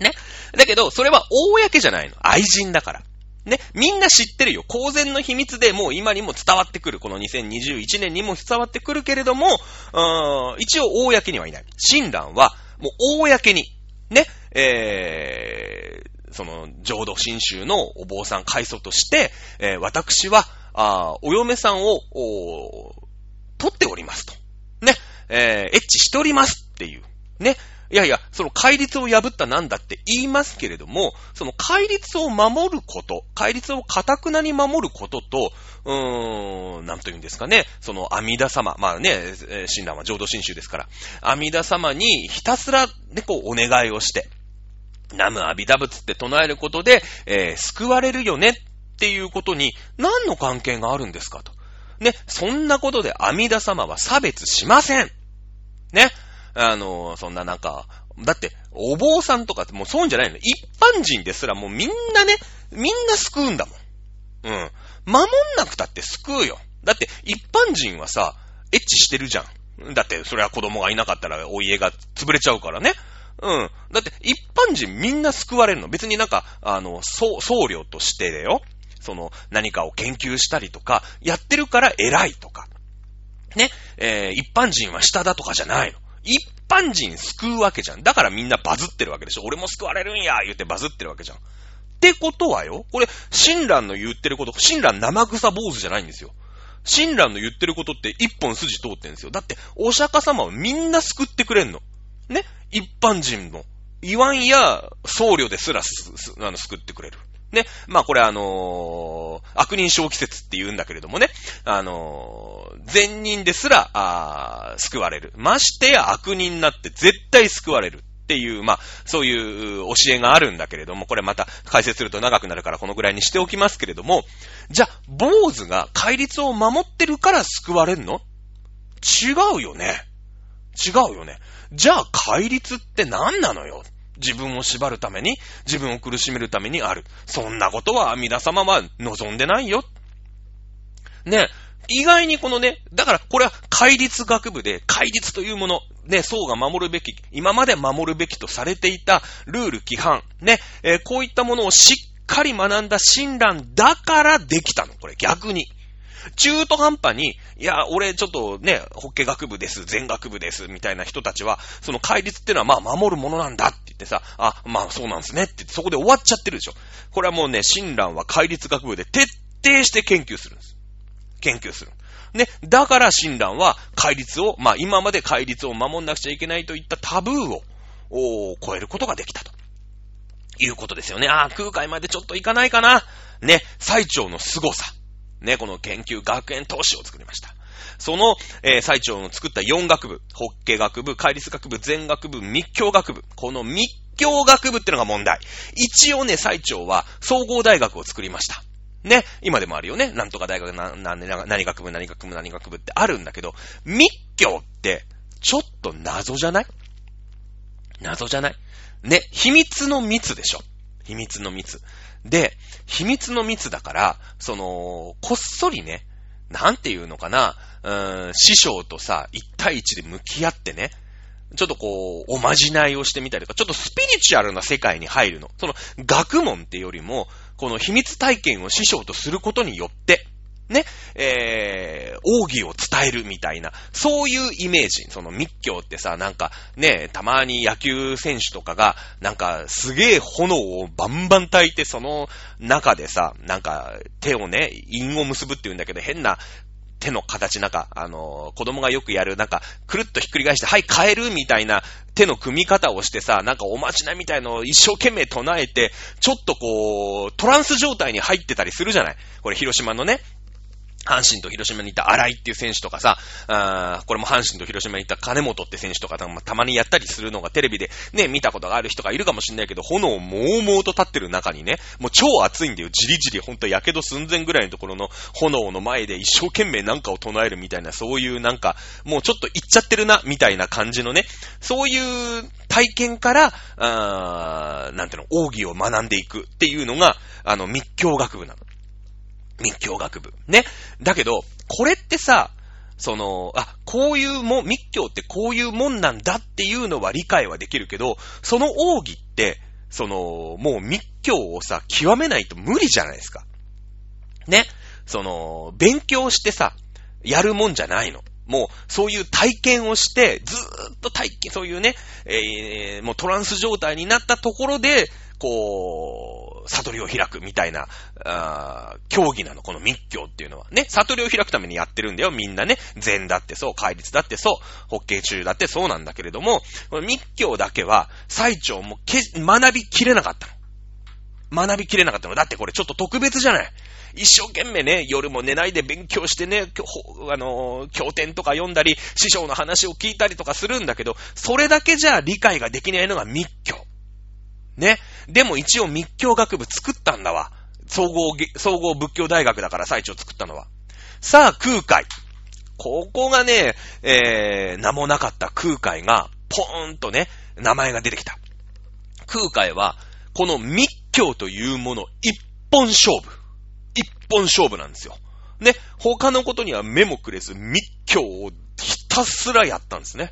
ね？だけど、それは公じゃないの。愛人だから。ね、みんな知ってるよ。公然の秘密でもう今にも伝わってくる。この2021年にも伝わってくるけれども、一応公にはいない。親鸞は、もう公に、ね、えー、その、浄土真宗のお坊さん開祖として、えー、私は、あお嫁さんを、取っておりますと。ね、えー、エッチしておりますっていう。ね、いやいや、その戒律を破ったなんだって言いますけれども、その戒律を守ること、戒律を堅くなに守ることと、うーん、なんと言うんですかね、その阿弥陀様、まあね、親鸞は浄土真宗ですから、阿弥陀様にひたすらね、こうお願いをして、ナム阿弥陀仏って唱えることで、えー、救われるよねっていうことに何の関係があるんですかと。ね、そんなことで阿弥陀様は差別しません。ね。あの、そんななんか、だって、お坊さんとかってもうそうんじゃないの。一般人ですらもうみんなね、みんな救うんだもん。うん。守んなくたって救うよ。だって、一般人はさ、エッチしてるじゃん。だって、それは子供がいなかったらお家が潰れちゃうからね。うん。だって、一般人みんな救われるの。別になんか、あの、僧侶としてだよ。その、何かを研究したりとか、やってるから偉いとか。ね。えー、一般人は下だとかじゃないの。一般人救うわけじゃん。だからみんなバズってるわけでしょ。俺も救われるんや言ってバズってるわけじゃん。ってことはよ、これ、親鸞の言ってること、親鸞生草坊主じゃないんですよ。親鸞の言ってることって一本筋通ってんですよ。だって、お釈迦様はみんな救ってくれんの。ね？一般人の。言わんや、僧侶ですらす、す、あの、救ってくれる。ね。まあこれあのー、悪人小季節って言うんだけれどもね。あのー、善人ですら、ああ救われる。ましてや悪人になって絶対救われる。っていう、まあ、そういう教えがあるんだけれども、これまた解説すると長くなるからこのぐらいにしておきますけれども、じゃあ、坊主が戒律を守ってるから救われんの？違うよね。違うよね。じゃあ、戒律って何なのよ？自分を縛るために、自分を苦しめるためにある。そんなことは皆様は望んでないよ。ね、意外にこのね、だからこれは戒律学部で、戒律というもの、ね、層が守るべき、今まで守るべきとされていたルール、規範、ね、えー、こういったものをしっかり学んだ親鸞だからできたの、これ逆に。中途半端に、いや、俺ちょっとね、ホッケ学部です、全学部です、みたいな人たちは、その戒律ってのはまあ守るものなんだって言ってさ、あ、まあそうなんですねってってそこで終わっちゃってるでしょ。これはもうね、親鸞は戒律学部で徹底して研究するんです。研究する。ね、だから親鸞は戒律を、まあ今まで戒律を守んなくちゃいけないといったタブーを、を超えることができたと。いうことですよね。ああ、空海までちょっといかないかな。ね、最長の凄さ。ね、この研究学園投資を作りました。その、えー、最長の作った4学部、法華学部、戒律学部、全学部、密教学部。この密教学部ってのが問題。一応ね、最長は総合大学を作りました。ね、今でもあるよね。なんとか大学な、な、何学部、何学部、何学部ってあるんだけど、密教って、ちょっと謎じゃない？謎じゃない？ね、秘密の密でしょ。秘密の密。で、秘密の密だから、その、こっそりね、なんていうのかな、うーん、師匠とさ、一対一で向き合ってね、ちょっとこう、おまじないをしてみたりとか、ちょっとスピリチュアルな世界に入るの。その、学問ってよりも、この秘密体験を師匠とすることによって、ね、えー、奥義を伝えるみたいな、そういうイメージ。その密教ってさ、なんかね、たまに野球選手とかが、なんかすげえ炎をバンバン焚いて、その中でさ、なんか手をね、陰を結ぶって言うんだけど、変な手の形なんか、あの、子供がよくやる、なんか、くるっとひっくり返して、はい、変えるみたいな手の組み方をしてさ、なんかおまじないみたいのを一生懸命唱えて、ちょっとこう、トランス状態に入ってたりするじゃないこれ広島のね、阪神と広島に行った荒井っていう選手とかさ、あこれも阪神と広島に行った金本って選手とかたまにやったりするのがテレビでね、見たことがある人がいるかもしんないけど、炎をもうもうと立ってる中にね、もう超熱いんだよ。じりじり、ほんと火傷寸前ぐらいのところの炎の前で一生懸命なんかを唱えるみたいな、そういうなんか、もうちょっと行っちゃってるな、みたいな感じのね、そういう体験から、あなんていうの、奥義を学んでいくっていうのが、あの、密教学部なの。密教学部。ね。だけど、これってさ、その、あ、こういうも、密教ってこういうもんなんだっていうのは理解はできるけど、その奥義って、その、もう密教をさ、極めないと無理じゃないですか。ね。その、勉強してさ、やるもんじゃないの。もう、そういう体験をして、ずーっと体験、そういうね、えー、もうトランス状態になったところで、こう、悟りを開くみたいな、あ競技なの、この密教っていうのは。ね、悟りを開くためにやってるんだよ、みんなね。禅だってそう、戒律だってそう、法華中だってそうなんだけれども、この密教だけは、最長もけ学びきれなかったの。学びきれなかったの。だってこれちょっと特別じゃない。一生懸命ね、夜も寝ないで勉強してね、あのー、経典とか読んだり、師匠の話を聞いたりとかするんだけど、それだけじゃ理解ができないのが密教。ね。でも一応密教学部作ったんだわ。総合、総合仏教大学だから最長作ったのは。さあ、空海。ここがね、えー、名もなかった空海が、ポーンとね、名前が出てきた。空海は、この密教というもの、一本勝負。一本勝負なんですよ。ね、他のことには目もくれず、密教をひたすらやったんですね。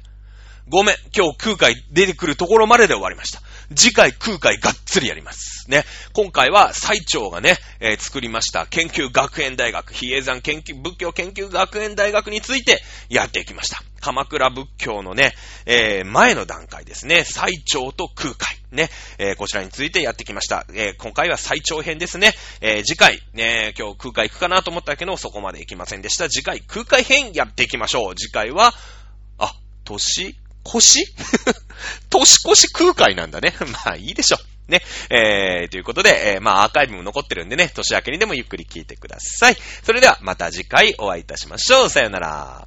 ごめん、今日空海出てくるところまでで終わりました。次回空海がっつりやります。ね。今回は最長がね、えー、作りました研究学園大学、比叡山研究、仏教研究学園大学についてやっていきました。鎌倉仏教のね、えー、前の段階ですね、最長と空海。ね、えー、こちらについてやってきました。えー、今回は最長編ですね。えー、次回、ね、今日空海行くかなと思ったけど、そこまで行きませんでした。次回空海編やっていきましょう。次回は、あ、年腰？年越し空海なんだね。まあいいでしょ。ね。えー、ということで、えー、まあアーカイブも残ってるんでね、年明けにでもゆっくり聞いてください。それではまた次回お会いいたしましょう。さよなら。